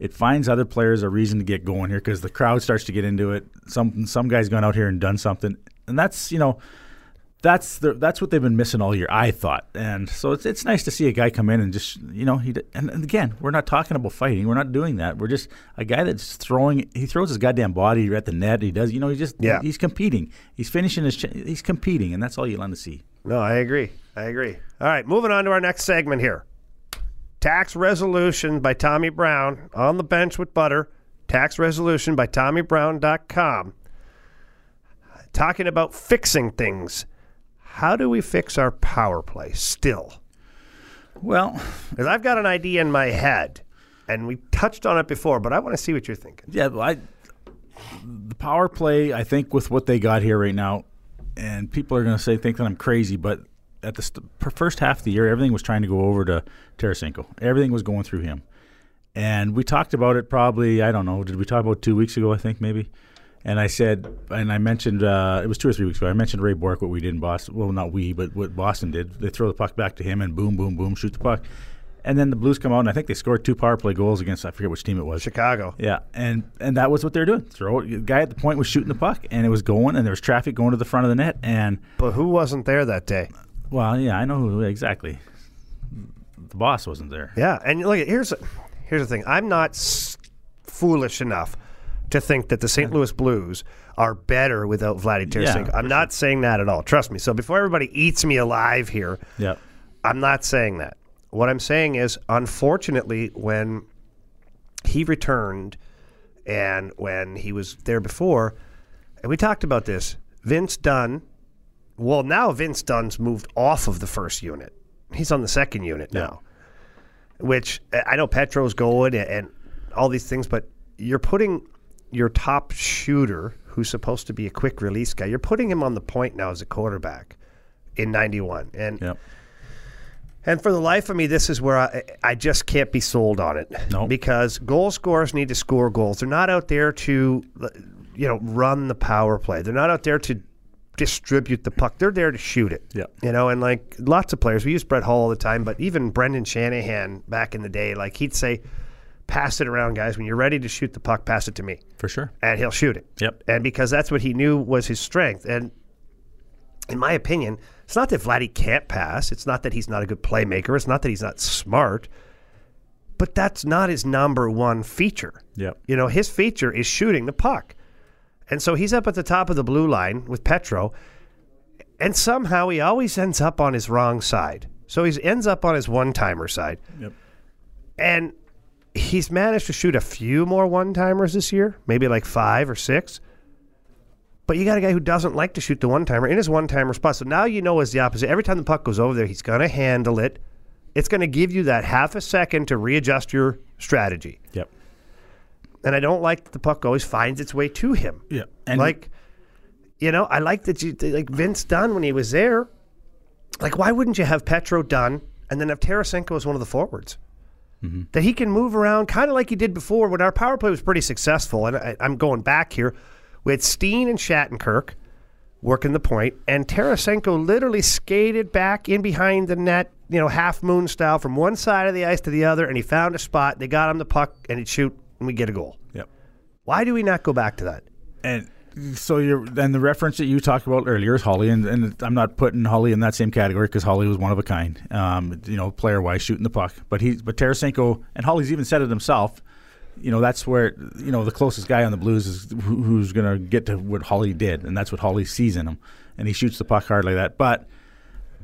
it finds other players a reason to get going here because the crowd starts to get into it. Some some guys gone out here and done something and that's you know that's the, that's what they've been missing all year, I thought, and so it's it's nice to see a guy come in and just you know he and, and again we're not talking about fighting, we're not doing that. We're just a guy that's throwing. He throws his goddamn body at the net. He does, you know, he just Yeah. he's competing. He's finishing his. He's competing, and that's all you want to see. No, I agree. I agree. All right, moving on to our next segment here. Tax Resolution by Tommy Brown on the bench with butter. Tax Resolution by TommyBrown.com. Talking about fixing things. How do we fix our power play still? Well, Because I've got an idea in my head, and we touched on it before, but I want to see what you're thinking. yeah, well, I the power play. I think with what they got here right now, and people are going to say think that I'm crazy, but at the st- first half of the year, everything was trying to go over to Tarasenko. Everything was going through him, and we talked about it probably. I don't know. Did we talk about two weeks ago? I think maybe. And I said, and I mentioned uh, it was two or three weeks ago. I mentioned Ray Bourque what we did in Boston. Well, not we, but what Boston did. They throw the puck back to him, and boom, boom, boom, shoot the puck. And then the Blues come out, and I think they scored two power play goals against I forget which team it was. Chicago. Yeah, and and that was what they were doing. Throw it. The guy at the point was shooting the puck, and it was going, and there was traffic going to the front of the net. And But who wasn't there that day? Well, yeah, I know who exactly. The boss wasn't there. Yeah, and look, here's here's the thing. I'm not s- foolish enough to think that the St. Louis Blues are better without Vladdy Yeah, Tarasenko. for I'm not saying that at all. Trust me. So before everybody eats me alive here, Yeah, I'm not saying that. What I'm saying is, unfortunately, when he returned and when he was there before, and we talked about this, Vince Dunn. Well, now Vince Dunn's moved off of the first unit. He's on the second unit now, which uh, I know Petro's going and, and all these things, but you're putting your top shooter, who's supposed to be a quick release guy, you're putting him on the point now as a quarterback in 91. And yeah. and for the life of me, this is where I, I just can't be sold on it. No. Because goal scorers need to score goals. They're not out there to, you know, run the power play. They're not out there to distribute the puck. They're there to shoot it. Yeah. You know, and like lots of players, we use Brett Hull all the time, but even Brendan Shanahan back in the day, like he'd say, pass it around, guys. When you're ready to shoot the puck, pass it to me. For sure. And he'll shoot it. Yep. And because that's what he knew was his strength. And in my opinion, it's not that Vladdy can't pass. It's not that he's not a good playmaker. It's not that he's not smart. But that's not his number one feature. Yep. You know, his feature is shooting the puck. And so he's up at the top of the blue line with Petro. And somehow he always ends up on his wrong side. So he ends up on his one timer side. Yep. And he's managed to shoot a few more one timers this year, maybe like five or six. But you got a guy who doesn't like to shoot the one timer in his one timer spot. So now you know is the opposite. Every time the puck goes over there, he's going to handle it. It's going to give you that half a second to readjust your strategy. Yep. And I don't like that the puck always finds its way to him. Yeah. And like, you know, I like that you like Vince Dunn when he was there. Like, why wouldn't you have Petro Dunn and then have Tarasenko as one of the forwards? Mm-hmm. That he can move around kind of like he did before when our power play was pretty successful. And I, I'm going back here with Steen and Shattenkirk working the point, and Tarasenko literally skated back in behind the net, you know, half moon style from one side of the ice to the other, and he found a spot. They got him the puck, and he'd shoot, and we get a goal. Yep. Why do we not go back to that? And so you're then the reference that you talked about earlier is Holly, and, and I'm not putting Holly in that same category because Holly was one of a kind, um, you know, player wise, shooting the puck. But he, but Tarasenko, and Holly's even said it himself. You know, that's where you know the closest guy on the Blues is who, who's going to get to what Holly did, and that's what Holly sees in him, and he shoots the puck hard like that. But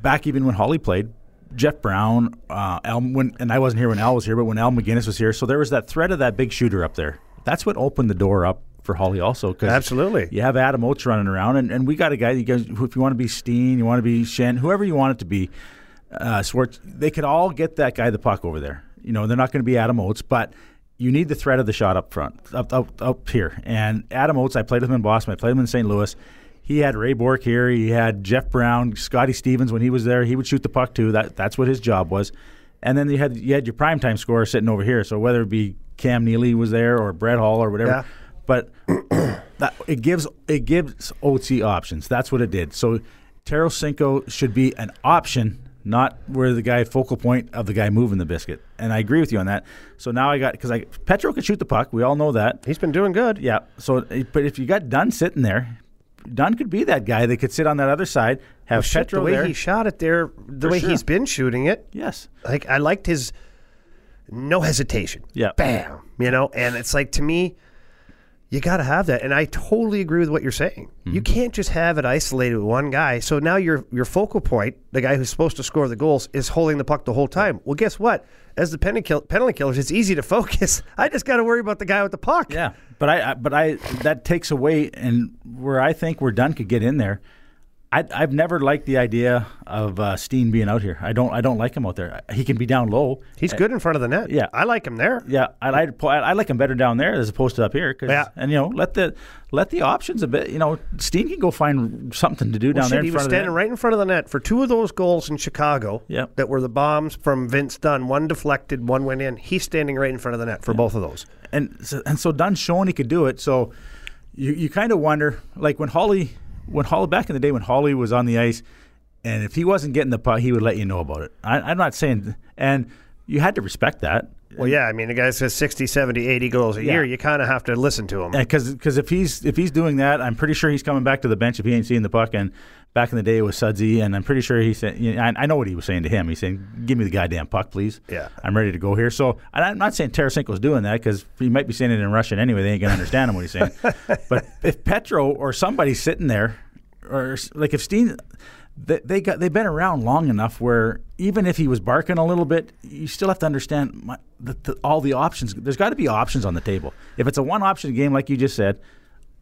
back even when Holly played, Jeff Brown, uh, Al, when, and I wasn't here when Al was here, but when Al MacInnis was here, so there was that threat of that big shooter up there. That's what opened the door up for Holly also. Cause Absolutely. You have Adam Oates running around, and, and we got a guy, you guys, who, if you want to be Steen, you want to be Schenn, whoever you want it to be, uh, Schwartz, they could all get that guy the puck over there. You know, they're not going to be Adam Oates, but you need the threat of the shot up front, up, up, up here. And Adam Oates, I played with him in Boston, I played him in St. Louis. He had Ray Bourque here. He had Jeff Brown, Scotty Stevens when he was there. He would shoot the puck too. That that's what his job was. And then you had you had your primetime scorer sitting over here. So whether it be Cam Neely was there or Brett Hull or whatever, Yeah. but that it gives it gives OT options. That's what it did. So Tarasenko should be an option, not where the guy focal point of the guy moving the biscuit. And I agree with you on that. So now I got because I Petro could shoot the puck. We all know that. He's been doing good. Yeah. So, but if you got Dunn sitting there, Dunn could be that guy that could sit on that other side, have Shit, Petro the way there. he shot it there, the For way sure. he's been shooting it, yes. like I liked his no hesitation. Yeah. Bam. You know, and it's like to me, you got to have that, and I totally agree with what you're saying. Mm-hmm. You can't just have it isolated with one guy. So now your your focal point, the guy who's supposed to score the goals, is holding the puck the whole time. Well, guess what? As the penalty, kill, penalty killers, it's easy to focus. I just got to worry about the guy with the puck. Yeah, but I, I but I that takes away and where I think where Dunn could get in there. I, I've never liked the idea of uh, Steen being out here. I don't I don't like him out there. He can be down low. He's good in front of the net. Yeah. I like him there. Yeah, I like I like him better down there as opposed to up here. 'cause- Yeah. and you know let the let the options a bit. You know, Steen can go find something to do down Well, there shit, in he was front of the standing right in front of the net for two of those goals in Chicago. Yep. That were the bombs from Vince Dunn. One deflected, one went in. He's standing right in front of the net for both of those. and so, and so Dunn's showing he could do it. So you you kind of wonder, like when Holly, when Holly back in the day when Holly was on the ice, and if he wasn't getting the puck, he would let you know about it. I, I'm not saying, and you had to respect that. Well, yeah, I mean, the guy says 60, 70, 80 goals a Yeah. year. You kind of have to listen to him. Because if he's if he's doing that, I'm pretty sure he's coming back to the bench if he ain't seeing the puck. And back in the day, it was Sudsy, and I'm pretty sure he said, you know, I, I know what he was saying to him. He's saying, "Give me the goddamn puck, please. Yeah. I'm ready to go here." So and I'm not saying Tarasenko's doing that because he might be saying it in Russian anyway. They ain't gonna understand him what he's saying. but if Petro or somebody's sitting there, or like if Steen. They, they got they've been around long enough where even if he was barking a little bit, you still have to understand my, the, the, all the options. There's got to be options on the table. If it's a one option game, like you just said,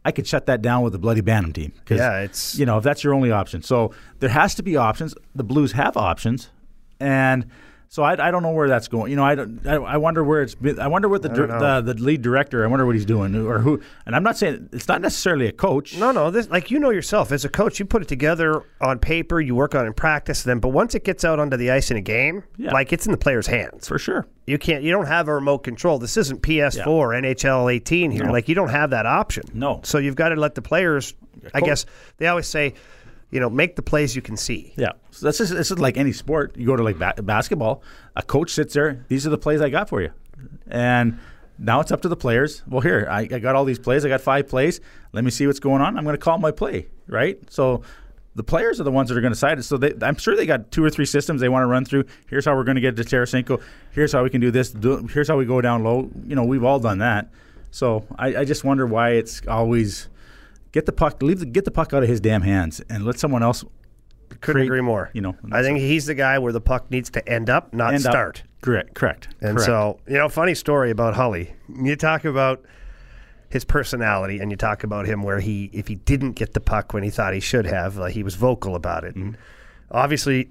I could shut that down with the bloody Bantam team. Yeah, it's- you know if that's your only option. So there has to be options. The Blues have options, and so I, I don't know where that's going. You know, I, don't, I, I wonder where it's been. I wonder what the, the the lead director. I wonder what he's doing or who. And I'm not saying it's not necessarily a coach. No, no. This, like you know yourself, as a coach, you put it together on paper, you work on it in practice, then. But once it gets out onto the ice in a game, Yeah. like it's in the player's hands. for sure. You can't. You don't have a remote control. This isn't PS4, NHL 18 here. No. Like you don't have that option. No. So you've got to let the players. I guess they always say, you know, make the plays you can see. Yeah, so this is like any sport. You go to like ba- basketball, a coach sits there. These are the plays I got for you, and now it's up to the players. Well, here I, I got all these plays. I got five plays. Let me see what's going on. I'm going to call my play. Right. So the players are the ones that are going to decide it. So they, I'm sure they got two or three systems they want to run through. Here's how we're going to get to Tarasenko. Here's how we can do this. Do, here's how we go down low. You know, we've all done that. So I, I just wonder why it's always get the puck, leave the get the puck out of his damn hands, and let someone else Couldn't create- agree more. You know, I think he's the guy where the puck needs to end up, not end up- start. Correct. Correct. And correct. so, you know, funny story about Holly. You talk about his personality, and you talk about him where he, if he didn't get the puck when he thought he should have, uh, he was vocal about it. And obviously,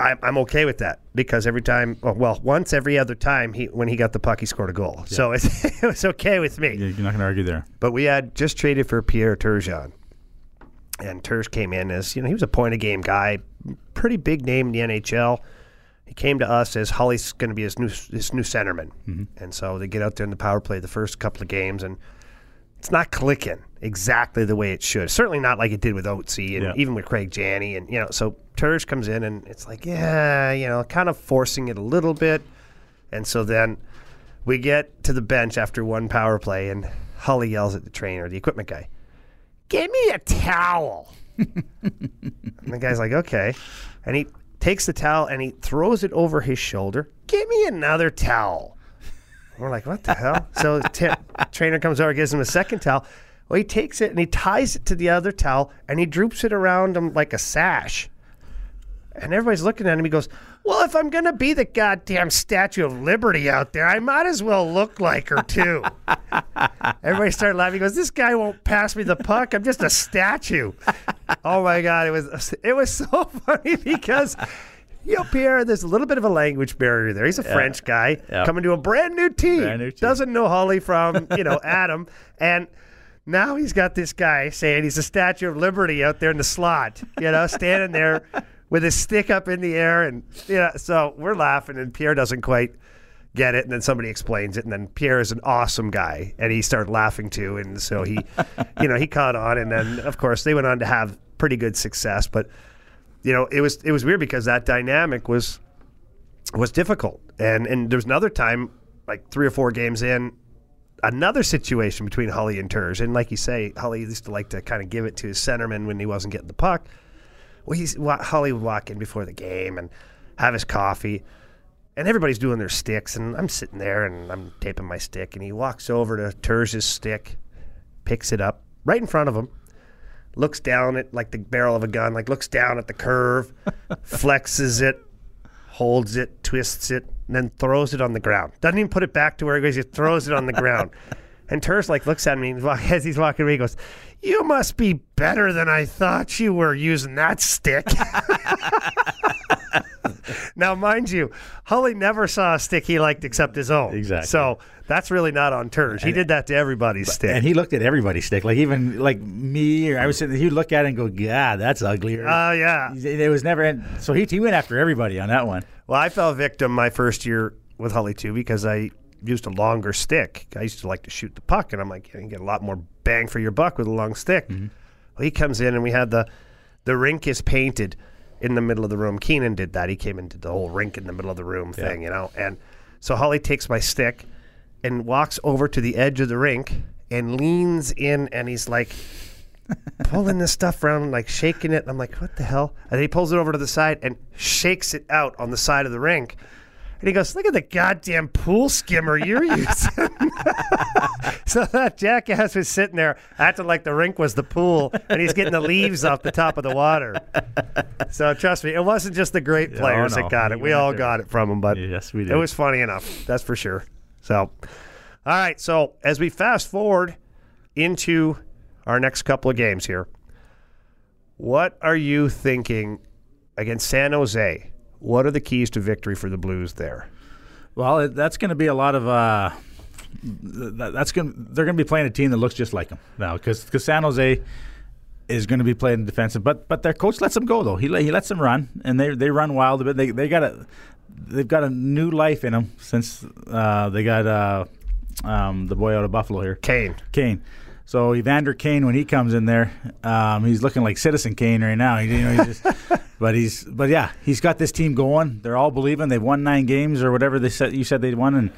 I, I'm okay with that because every time, well, well, once every other time, he when he got the puck, he scored a goal. So it's, it was okay with me. Yeah, you're not going to argue there. But we had just traded for Pierre Turgeon. And Turge came in as, you know, he was a point of game guy, pretty big name in the NHL. He came to us as Holly's going to be his new his new centerman. Mm-hmm. And so they get out there in the power play the first couple of games and it's not clicking exactly the way it should. Certainly not like it did with Oatsy and Yeah. even with Craig Janney and you know, so Turge comes in and it's like, yeah, you know, kind of forcing it a little bit. And so then we get to the bench after one power play, and Holly yells at the trainer, the equipment guy, give me a towel. and the guy's like, okay. And he takes the towel and he throws it over his shoulder. Give me another towel. And we're like, what the hell? So t- trainer comes over, gives him a second towel. Well, he takes it and he ties it to the other towel and he droops it around him like a sash. And everybody's looking at him. He goes, Well, if I'm going to be the goddamn Statue of Liberty out there, I might as well look like her, too. Everybody started laughing. He goes, This guy won't pass me the puck. I'm just a statue. oh, my God. It was, it was so funny because. You know, Pierre, there's a little bit of a language barrier there. He's a French guy Yeah. coming to a brand new team. Brand new team. Doesn't know Holly from, you know, Adam. And now he's got this guy saying he's a Statue of Liberty out there in the slot, you know, standing there with his stick up in the air. And, yeah, so we're laughing, and Pierre doesn't quite get it. And then somebody explains it. And then Pierre is an awesome guy. And he started laughing too. And so he, you know, he caught on. And then, of course, they went on to have pretty good success. But, you know, it was it was weird because that dynamic was was difficult. And and there was another time, like three or four games in, another situation between Holly and Turs. And like you say, Holly used to like to kind of give it to his centerman when he wasn't getting the puck. Well, he's Holly would walk in before the game and have his coffee, and everybody's doing their sticks, and I'm sitting there and I'm taping my stick, and he walks over to Turs' stick, picks it up right in front of him, looks down at like the barrel of a gun, like looks down at the curve, flexes it, holds it, twists it, and then throws it on the ground. Doesn't even put it back to where it goes. He throws it on the ground. And Turs like looks at me as he's walking away, he goes, "You must be better than I thought you were using that stick." now, mind you, Holly never saw a stick he liked except his own. Exactly. So that's really not on Turs. He did that to everybody's stick. And he looked at everybody's stick, like even like me, or I was sitting. He'd look at it and go, "God, that's ugly." Oh yeah. it was never. So he he went after everybody on that one. Well, I fell victim my first year with Holly too because I used a longer stick. I used to like to shoot the puck, and I'm like, you can get a lot more bang for your buck with a long stick. Mm-hmm. Well, he comes in, and we had the the rink is painted in the middle of the room. Keenan did that. He came into the whole rink in the middle of the room thing, you know. And so Holly takes my stick and walks over to the edge of the rink and leans in, and he's like pulling this stuff around, like shaking it. I'm like, what the hell? And he pulls it over to the side and shakes it out on the side of the rink. And he goes, look at the goddamn pool skimmer you're using. so that jackass was sitting there acting like the rink was the pool, and he's getting the leaves off the top of the water. So trust me, it wasn't just the great oh, players no, that got it. he We all there. got it from him, but Yes, we did. it was funny enough. That's for sure. So, all right. So as we fast forward into our next couple of games here, what are you thinking against San Jose? What are the keys to victory for the Blues there? Well, it, that's going to be a lot of. Uh, th- th- that's going. They're going to be playing a team that looks just like them now, because San Jose is going to be playing defensive, but but their coach lets them go though. He he lets them run, and they they run wild a bit. They they got a they've got a new life in them since uh, they got uh, um, the boy out of Buffalo here. Kane. Kane. So Evander Kane, when he comes in there, um, he's looking like Citizen Kane right now. He, you know, he's just, but he's, but yeah, he's got this team going. They're all believing. They've won nine games or whatever they said. You said they'd won, and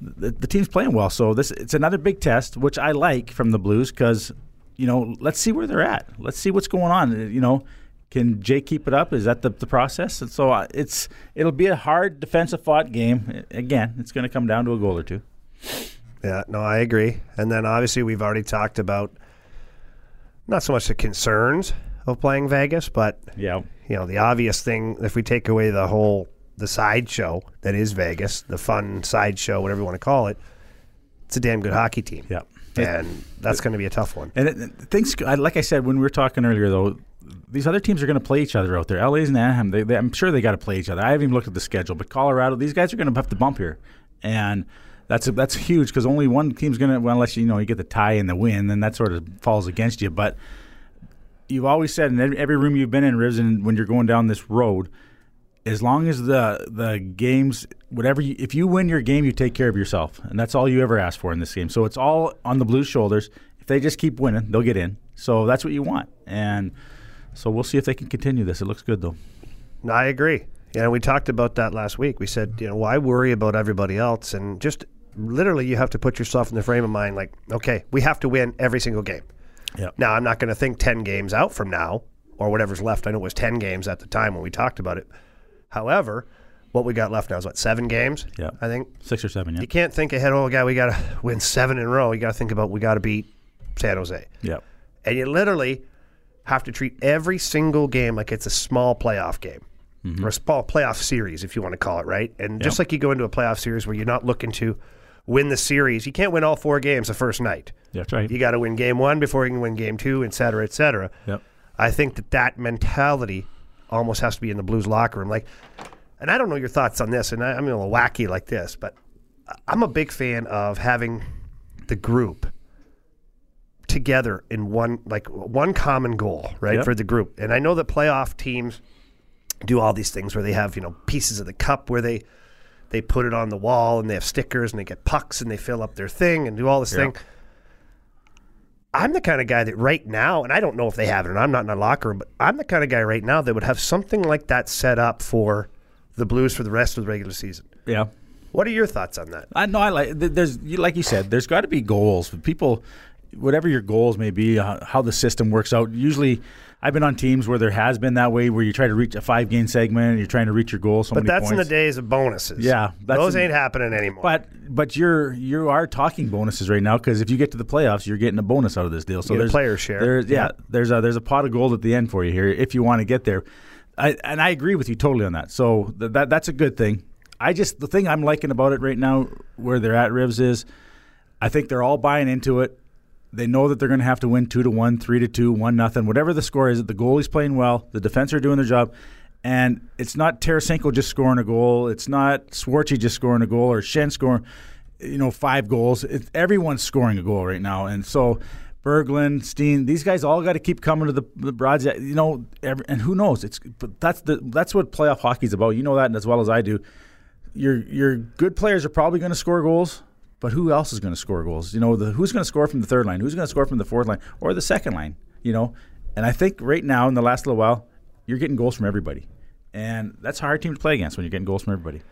the, the team's playing well. So this, it's another big test, which I like from the Blues because, you know, let's see where they're at. Let's see what's going on. You know, can Jay keep it up? Is that the, the process? And so uh, it's, it'll be a hard defensive fought game. Again, it's going to come down to a goal or two. Yeah, no, I agree. And then obviously we've already talked about not so much the concerns of playing Vegas, but Yeah. you know the obvious thing. If we take away the whole the sideshow that is Vegas, the fun sideshow, whatever you want to call it, it's a damn good hockey team. Yeah. and that's going to be a tough one. And it, it- things, like I said when we were talking earlier, though, these other teams are going to play each other out there. LA's and Anaheim, they, they, I'm sure they got to play each other. I haven't even looked at the schedule, but Colorado, these guys are going to have to bump here, and that's that's huge because only one team's going to, well, unless you know you get the tie and the win, then that sort of falls against you. But you've always said in every, every room you've been in, Rivs, and when you're going down this road, as long as the the games whatever you, if you win your game you take care of yourself and that's all you ever ask for in this game so it's all on the blues shoulders if they just keep winning they'll get in so that's what you want and so we'll see if they can continue this it looks good though No, I agree. Yeah, we talked about that last week. We said, you know, why worry about everybody else? And just literally, you have to put yourself in the frame of mind like, okay, we have to win every single game. Yep. Now, I'm not going to think 10 games out from now or whatever's left. I know it was 10 games at the time when we talked about it. However, what we got left now is what, seven games? Yeah. I think. Six or seven, yeah. You can't think ahead, oh, God, we got to win seven in a row. You got to think about we got to beat San Jose. Yeah. And you literally have to treat every single game like it's a small playoff game mm-hmm. or a small playoff series, if you want to call it, right? And just like you go into a playoff series where you're not looking to win the series, you can't win all four games the first night. That's right. You got to win game one before you can win game two, et cetera, et cetera. Yep. I think that that mentality almost has to be in the Blues locker room. Like, and I don't know your thoughts on this, and I, I'm a little wacky like this, but I'm a big fan of having the group together in one like one common goal, right, Yep. for the group. And I know that playoff teams do all these things where they have you know pieces of the cup where they they put it on the wall and they have stickers and they get pucks and they fill up their thing and do all this thing. I'm the kind of guy that right now, and I don't know if they have it, and I'm not in a locker room, but I'm the kind of guy right now that would have something like that set up for the Blues for the rest of the regular season. Yeah. What are your thoughts on that? I know. I like. There's like you said. There's got to be goals. People, whatever your goals may be, uh, how the system works out. Usually, I've been on teams where there has been that way, where you try to reach a five game segment, and you're trying to reach your goal. So But that's in the days of bonuses. Yeah, that's those in- ain't happening anymore. But but you're you are talking bonuses right now because if you get to the playoffs, you're getting a bonus out of this deal. So You get a there's player share. There's, yeah, Yeah. there's a there's a pot of gold at the end for you here if you want to get there. I, and I agree with you totally on that. So th- that that's a good thing. I just the thing I'm liking about it right now, where they're at, Rivs is, I think they're all buying into it. They know that they're going to have to win two to one, three to two, one nothing, whatever the score is. The goalie's playing well. The defense are doing their job, and it's not Tarasenko just scoring a goal. It's not Schwartzy just scoring a goal or Schenn scoring, you know, five goals. It, everyone's scoring a goal right now, and so Berglund, Steen, these guys all got to keep coming to the the broads. You know, every, and who knows? It's but that's the that's what playoff hockey's about. You know that as well as I do your your good players are probably going to score goals, but who else is going to score goals? You know, the, who's going to score from the third line? Who's going to score from the fourth line or the second line? You know, and I think right now in the last little while, you're getting goals from everybody, and that's a hard team to play against when you're getting goals from everybody.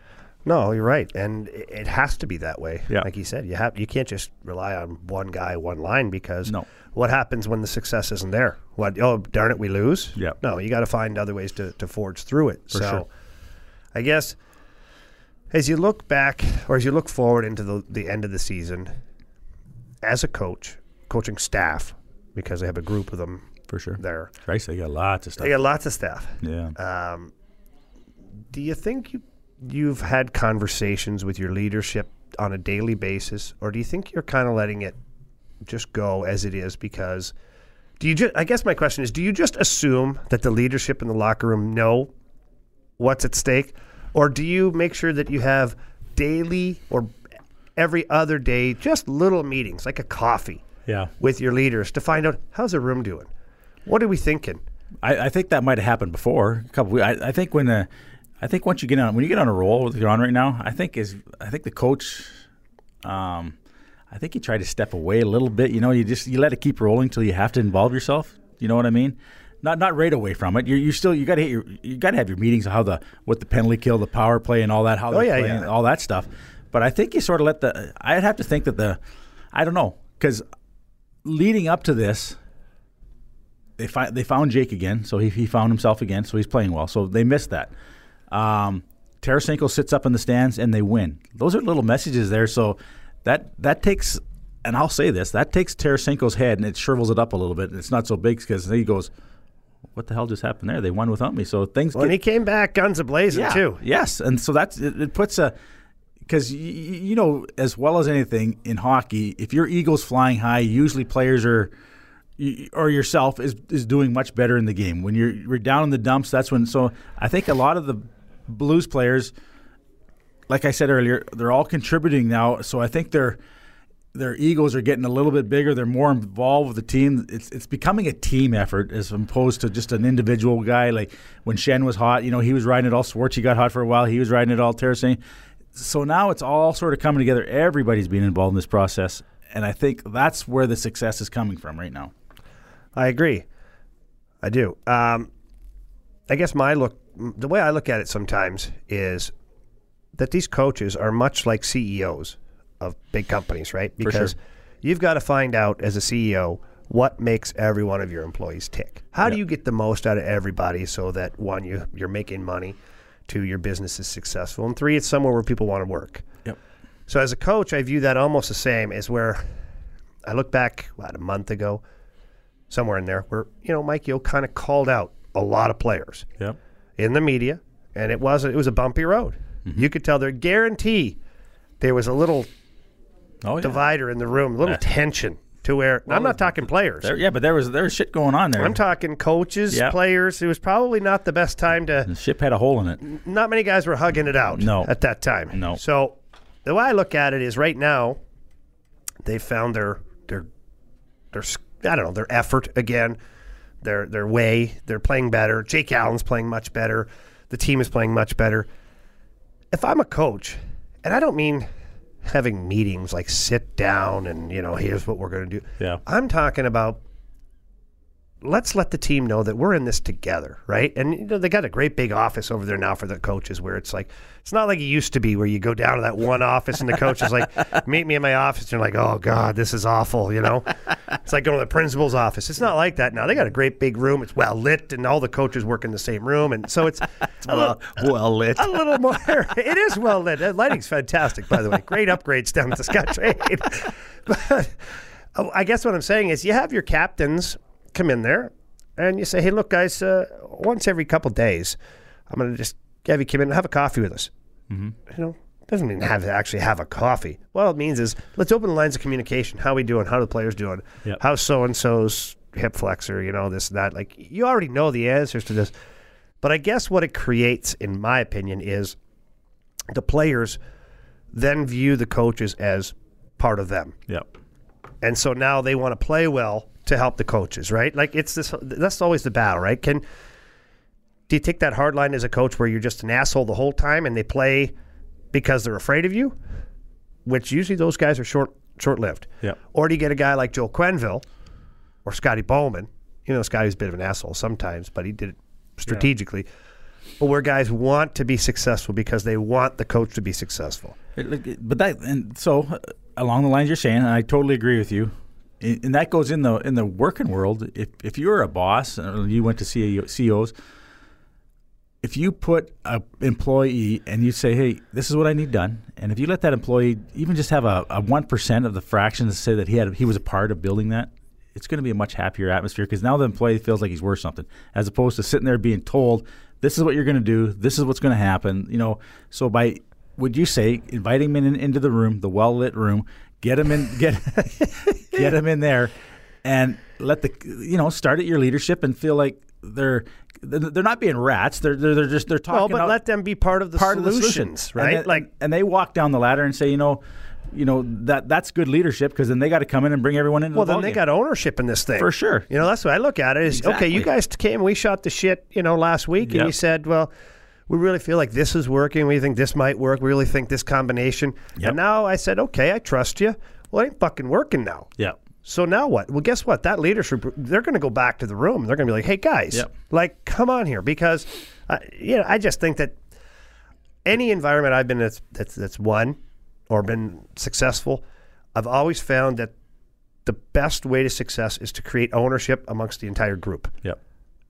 no, you're right, and it has to be that way. Yeah. Like you said, you have you can't just rely on one guy, one line because No. what happens when the success isn't there? What? Oh, darn it, we lose. Yeah. No, you got to find other ways to, to forge through it. so, sure. I guess as you look back or as you look forward into the the end of the season, as a coach, coaching staff, because they have a group of them For sure. there. Christ, they got lots of stuff. They got lots of staff. yeah. Um, do you think you you've had conversations with your leadership on a daily basis, or do you think you're kind of letting it just go as it is? Because do you just? I guess my question is: Do you just assume that the leadership in the locker room know what's at stake, or do you make sure that you have daily or every other day just little meetings, like a coffee, yeah. with your leaders to find out how's the room doing? What are we thinking? I, I think that might have happened before. A couple. I, I think when uh, I think once you get on when you get on a roll you're on right now, I think is I think the coach, um, I think you try to step away a little bit. You know, you just you let it keep rolling till you have to involve yourself. You know what I mean? Not not right away from it. You you still you got to hit your you got to have your meetings of how the what the penalty kill, the power play, and all that. How Oh, yeah, playing, yeah. all that stuff. But I think you sort of let the. I'd have to think that the, I don't know, because leading up to this, they fi- they found Jake again, so he, he found himself again, so he's playing well. So they missed that. Um, Tarasenko sits up in the stands and they win. Those are little messages there. So that that takes, and I'll say this, that takes Tarasenko's head and it shrivels it up a little bit. And it's not so big because he goes, "What the hell just happened there? They won without me." So things When get he came back, guns a blazing yeah, too. Yes, and so that's it, it puts a because y- y- you know as well as anything in hockey, if your eagle's flying high, usually players are or yourself is is doing much better in the game. When you're you're down in the dumps, that's when. So I think a lot of the Blues players, like I said earlier, they're all contributing now. So I think they're their egos are getting a little bit bigger. They're more involved with the team. It's it's becoming a team effort as opposed to just an individual guy. Like when Schenn was hot, you know, he was riding it all. Schwartzy got hot for a while. He was riding it all. Terracing. So now it's all sort of coming together. Everybody's being involved in this process, and I think that's where the success is coming from right now. I agree. I do. Um, I guess my look, the way I look at it sometimes is that these coaches are much like CEOs of big companies, right? Because sure. you've got to find out as a CEO what makes every one of your employees tick. How do you get the most out of everybody so that one, you you're making money, two, your business is successful, and three, it's somewhere where people want to work. Yep. So as a coach, I view that almost the same as where I look back about a month ago, somewhere in there, where you know Mike Yeo kind of called out a lot of players Yep. in the media, and it was it was a bumpy road. Mm-hmm. You could tell there guarantee there was a little Oh yeah. divider in the room, a little tension to where I'm not talking players. There, yeah, but there was there was shit going on there. I'm talking coaches, Yeah. players. It was probably not the best time to. the ship had a hole in it. Not many guys were hugging it out. No. at that time. No. So the way I look at it is, right now, they found their their their I don't know their effort again, their their way. They're playing better. Jake Allen's playing much better. The team is playing much better. If I'm a coach, and I don't mean having meetings like sit down and you know here's what we're going to do. Yeah. I'm talking about let's let the team know that we're in this together, right? And you know they got a great big office over there now for the coaches, where it's like it's not like it used to be, where you go down to that one office and the coach is like, "Meet me in my office," and you're like, "Oh God, this is awful," you know? it's like going to the principal's office. It's not like that now. They got a great big room. It's well lit, and all the coaches work in the same room, and so it's a little, well lit. a little more. it is well lit. That lighting's fantastic, by the way. Great upgrades down at the Scottrade. but oh, I guess what I'm saying is, you have your captains come in there, and you say, "Hey, look, guys, uh, once every couple days, I'm going to just have you come in and have a coffee with us." Mm-hmm. You know. Doesn't mean have to actually have a coffee. What it means is let's open the lines of communication. How we doing? How the players doing? Yep. How's so and so's hip flexor? You know this and that. Like you already know the answers to this. But I guess what it creates, in my opinion, is the players then view the coaches as part of them. Yep. And so now they want to play well to help the coaches, right? Like it's this that's always the battle, right? Can do you take that hard line as a coach where you're just an asshole the whole time and they play because they're afraid of you? Which usually those guys are short short lived. Yep. Or do you get a guy like Joe Quenneville or Scotty Bowman? You know, Scotty's a bit of an asshole sometimes, but he did it strategically. But where guys want to be successful because they want the coach to be successful. It- like, it- But that and so uh, along the lines you're saying, and I totally agree with you. And that goes in the in the working world. If if you're a boss, and you went to CEO, CEOs, if you put a employee and you say, "Hey, this is what I need done," and if you let that employee even just have a one percent of the fraction to say that he had he was a part of building that, it's going to be a much happier atmosphere because now the employee feels like he's worth something, as opposed to sitting there being told, "This is what you're going to do. This is what's going to happen." You know, so by would you say inviting him in, into the room, the well lit room, get him in, get get them in there, and let the you know start at your leadership and feel like they're they're not being rats. They're they're, they're just they're talking. Well, but let them be part of the part solutions, of the solutions, right? And then- like and they walk down the ladder and say, you know, you know that that's good leadership because then they got to come in and bring everyone in. Well, then they got ownership in this thing. For sure. You know, that's what I look at it is, okay, you guys came, we shot the shit, you know, last week, and you said, well, we really feel like this is working. We think this might work. We really think this combination. Yep. And now I said, okay, I trust you. Well, it ain't fucking working now. yeah. So now what? Well, guess what? That leadership, they're going to go back to the room. They're going to be like, hey, guys, Yep. like, come on here. Because, uh, you know, I just think that any environment I've been that's, that's, that's won or been successful, I've always found that the best way to success is to create ownership amongst the entire group Yep.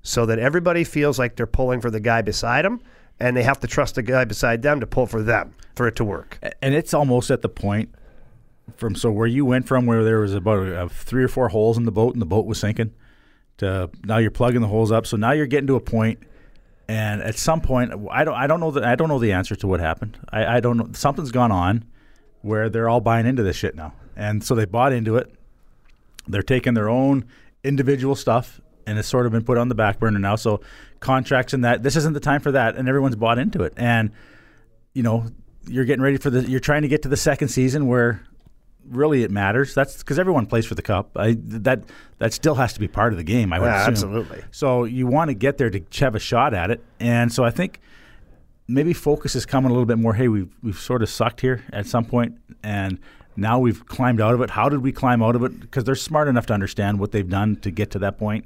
so that everybody feels like they're pulling for the guy beside them and they have to trust the guy beside them to pull for them for it to work. And it's almost at the point from so where you went from where there was about three or four holes in the boat and the boat was sinking to now you're plugging the holes up. So now you're getting to a point, and at some point, I don't I don't know the I don't know the answer to what happened. I, I don't know something's gone on where they're all buying into this shit now, and so they bought into it. They're taking their own individual stuff, and it's sort of been put on the back burner now. So contracts and that this isn't the time for that, and everyone's bought into it, and you know you're getting ready for the you're trying to get to the second season where really it matters. That's because everyone plays for the cup. I, that that still has to be part of the game i would Yeah, assume. absolutely. so you want to get there to have a shot at it. And so i think maybe focus is coming a little bit more hey we've, we've sort of sucked here at some point and now we've climbed out of it. How did we climb out of it? Because they're smart enough to understand what they've done to get to that point.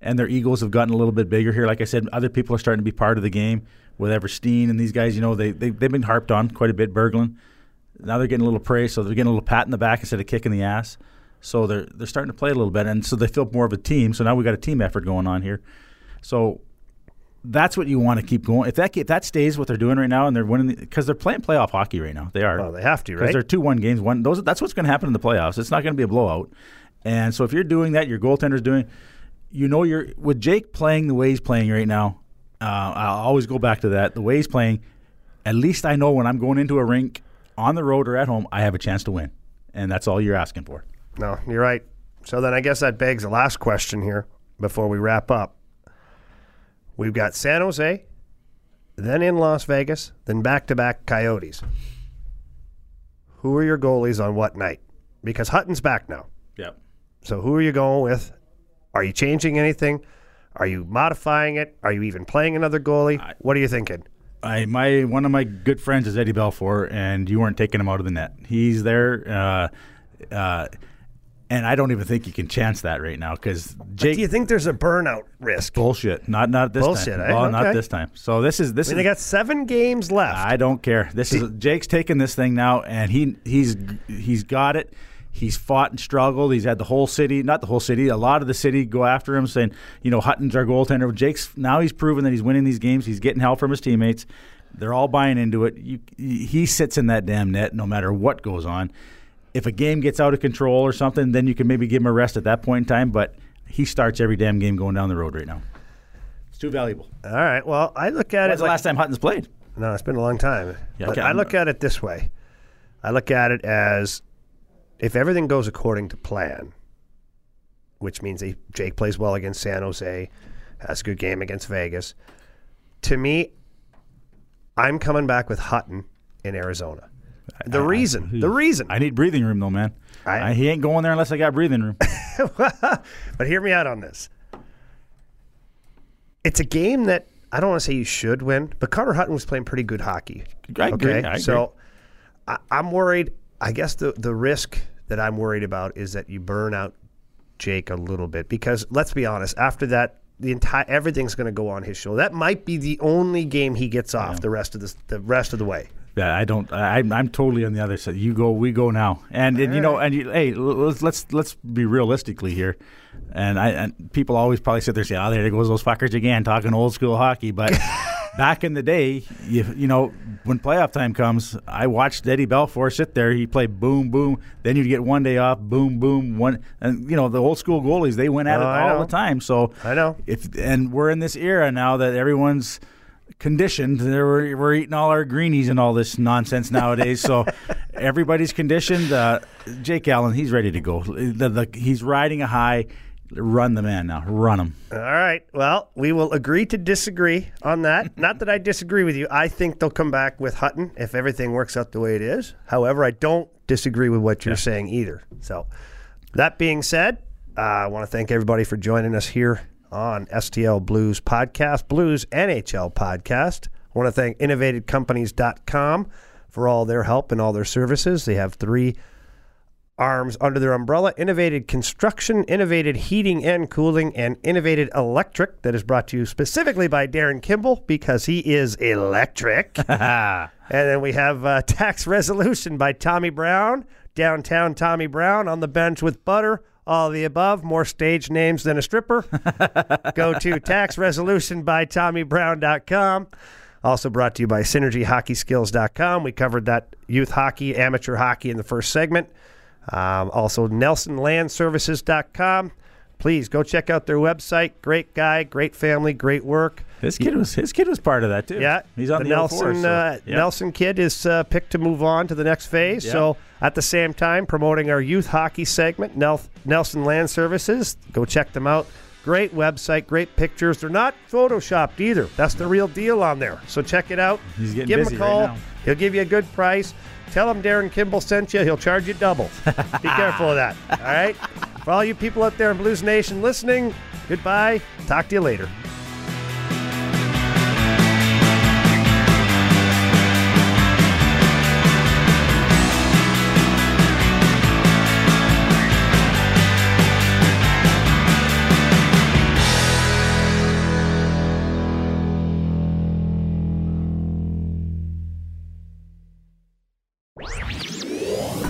And their egos have gotten a little bit bigger here. Like i said other people are starting to be part of the game with everstein and these guys you know they, they, they've been harped on quite a bit berglund now they're getting a little praise, so they're getting a little pat in the back instead of kicking the ass. So they're they're starting to play a little bit, and so they feel more of a team. So now we got a team effort going on here. So that's what you want to keep going. If that if that stays what they're doing right now, and they're winning because they're playing playoff hockey right now, they are. Well, they have to, because they're two one games. One those that's what's going to happen in the playoffs. It's not going to be a blowout. And so if you're doing that, your goaltender's doing. You know, you're with Jake playing the way he's playing right now. Uh, I'll always go back to that. The way he's playing, at least I know when I'm going into a rink on the road or at home, I have a chance to win, and that's all you're asking for. No, you're right. So then I guess that begs the last question here before we wrap up. We've got San Jose, then in Las Vegas, then back to back Coyotes. Who are your goalies on what night? Because Hutton's back now. Yep. So who are you going with? Are you changing anything? Are you modifying it? Are you even playing another goalie? what are you thinking? I my one of my good friends is Eddie Belfour, and you weren't taking him out of the net. He's there, uh, uh, and I don't even think you can chance that right now because Jake. Do you think there's a burnout risk? bullshit. Not not this Bullshit, time. eh? Well, not this time. So this is this I mean, is they got seven games left. I don't care. This is Jake's taking this thing now, and he he's he's got it. He's fought and struggled. He's had the whole city, not the whole city, a lot of the city go after him, saying, you know, Hutton's our goaltender. Jake's now he's proven that he's winning these games. He's getting help from his teammates. They're all buying into it. You, he sits in that damn net no matter what goes on. If a game gets out of control or something, then you can maybe give him a rest at that point in time. But he starts every damn game going down the road right now. It's too valuable. All right. Well, I look at When's it the like, last time Hutton's played? No, it's been a long time. Yeah, but okay, I look at it this way. I look at it as if everything goes according to plan, which means he, Jake plays well against San Jose, has a good game against Vegas. To me, I'm coming back with Hutton in Arizona. The reason, the reason. I need breathing room though, man. I- I, he ain't going there unless I got breathing room. but hear me out on this. It's a game that I don't want to say you should win, but Connor Hutton was playing pretty good hockey. I agree, I agree. So I, I'm worried. I guess the the risk that I'm worried about is that you burn out Jake a little bit because let's be honest. After that, the entire everything's going to go on his shoulder. That might be the only game he gets off the rest of the the rest of the way. Yeah, I don't. I, I'm- I'm totally on the other side. You go, we go now, and, and you know, and you, hey, let's let's let's be realistically here. And I and people always probably sit there and say, "Oh, there goes those fuckers again, talking old school hockey." But back in the day, you you know, when playoff time comes, I watched Eddie Belfour sit there. He played boom boom. Then you'd get one day off, boom boom. One and you know the old school goalies they went at Oh, it all the time. So I know. if and we're in this era now that everyone's conditioned. There we're, we're eating all our greenies and all this nonsense nowadays. so everybody's conditioned. Uh, Jake Allen, he's ready to go. The, the, he's riding a high. Run the man now. Run them. All right. Well, we will agree to disagree on that. Not that I disagree with you. I think they'll come back with Hutton if everything works out the way it is. However, I don't disagree with what you're saying either. So, that being said, uh, I want to thank everybody for joining us here on STL Blues Podcast, Blues NHL Podcast. I want to thank innovatedcompanies.com for all their help and all their services. They have three arms under their umbrella innovated construction, innovated heating and cooling, and innovated electric that is brought to you specifically by Darin Kimble because he is electric. and then we have uh, tax resolution by Tommy Brown, downtown Tommy Brown on the bench with butter. All the above, more stage names than a stripper. Go to taxresolution by TommyBrown.com. Also brought to you by SynergyHockeySkills.com. We covered that youth hockey, amateur hockey in the first segment. Um, also, NelsonLandServices.com. Please go check out their website. Great guy, great family, great work. His kid was his kid was part of that too. Yeah, he's on the, the, Nelson 04, so, uh, yeah. Nelson kid is uh, picked to move on to the next phase. Yeah. So at the same time, promoting our youth hockey segment, Nel- Nelson Land Services. Go check them out. Great website, great pictures. They're not photoshopped either. That's the real deal on there. So check it out. He's getting Give busy him a right call. now. He'll give you a good price. Tell him Darin Kimble sent you. He'll charge you double. Be careful of that. All right. For all you people out there in Blues Nation listening, goodbye. Talk to you later.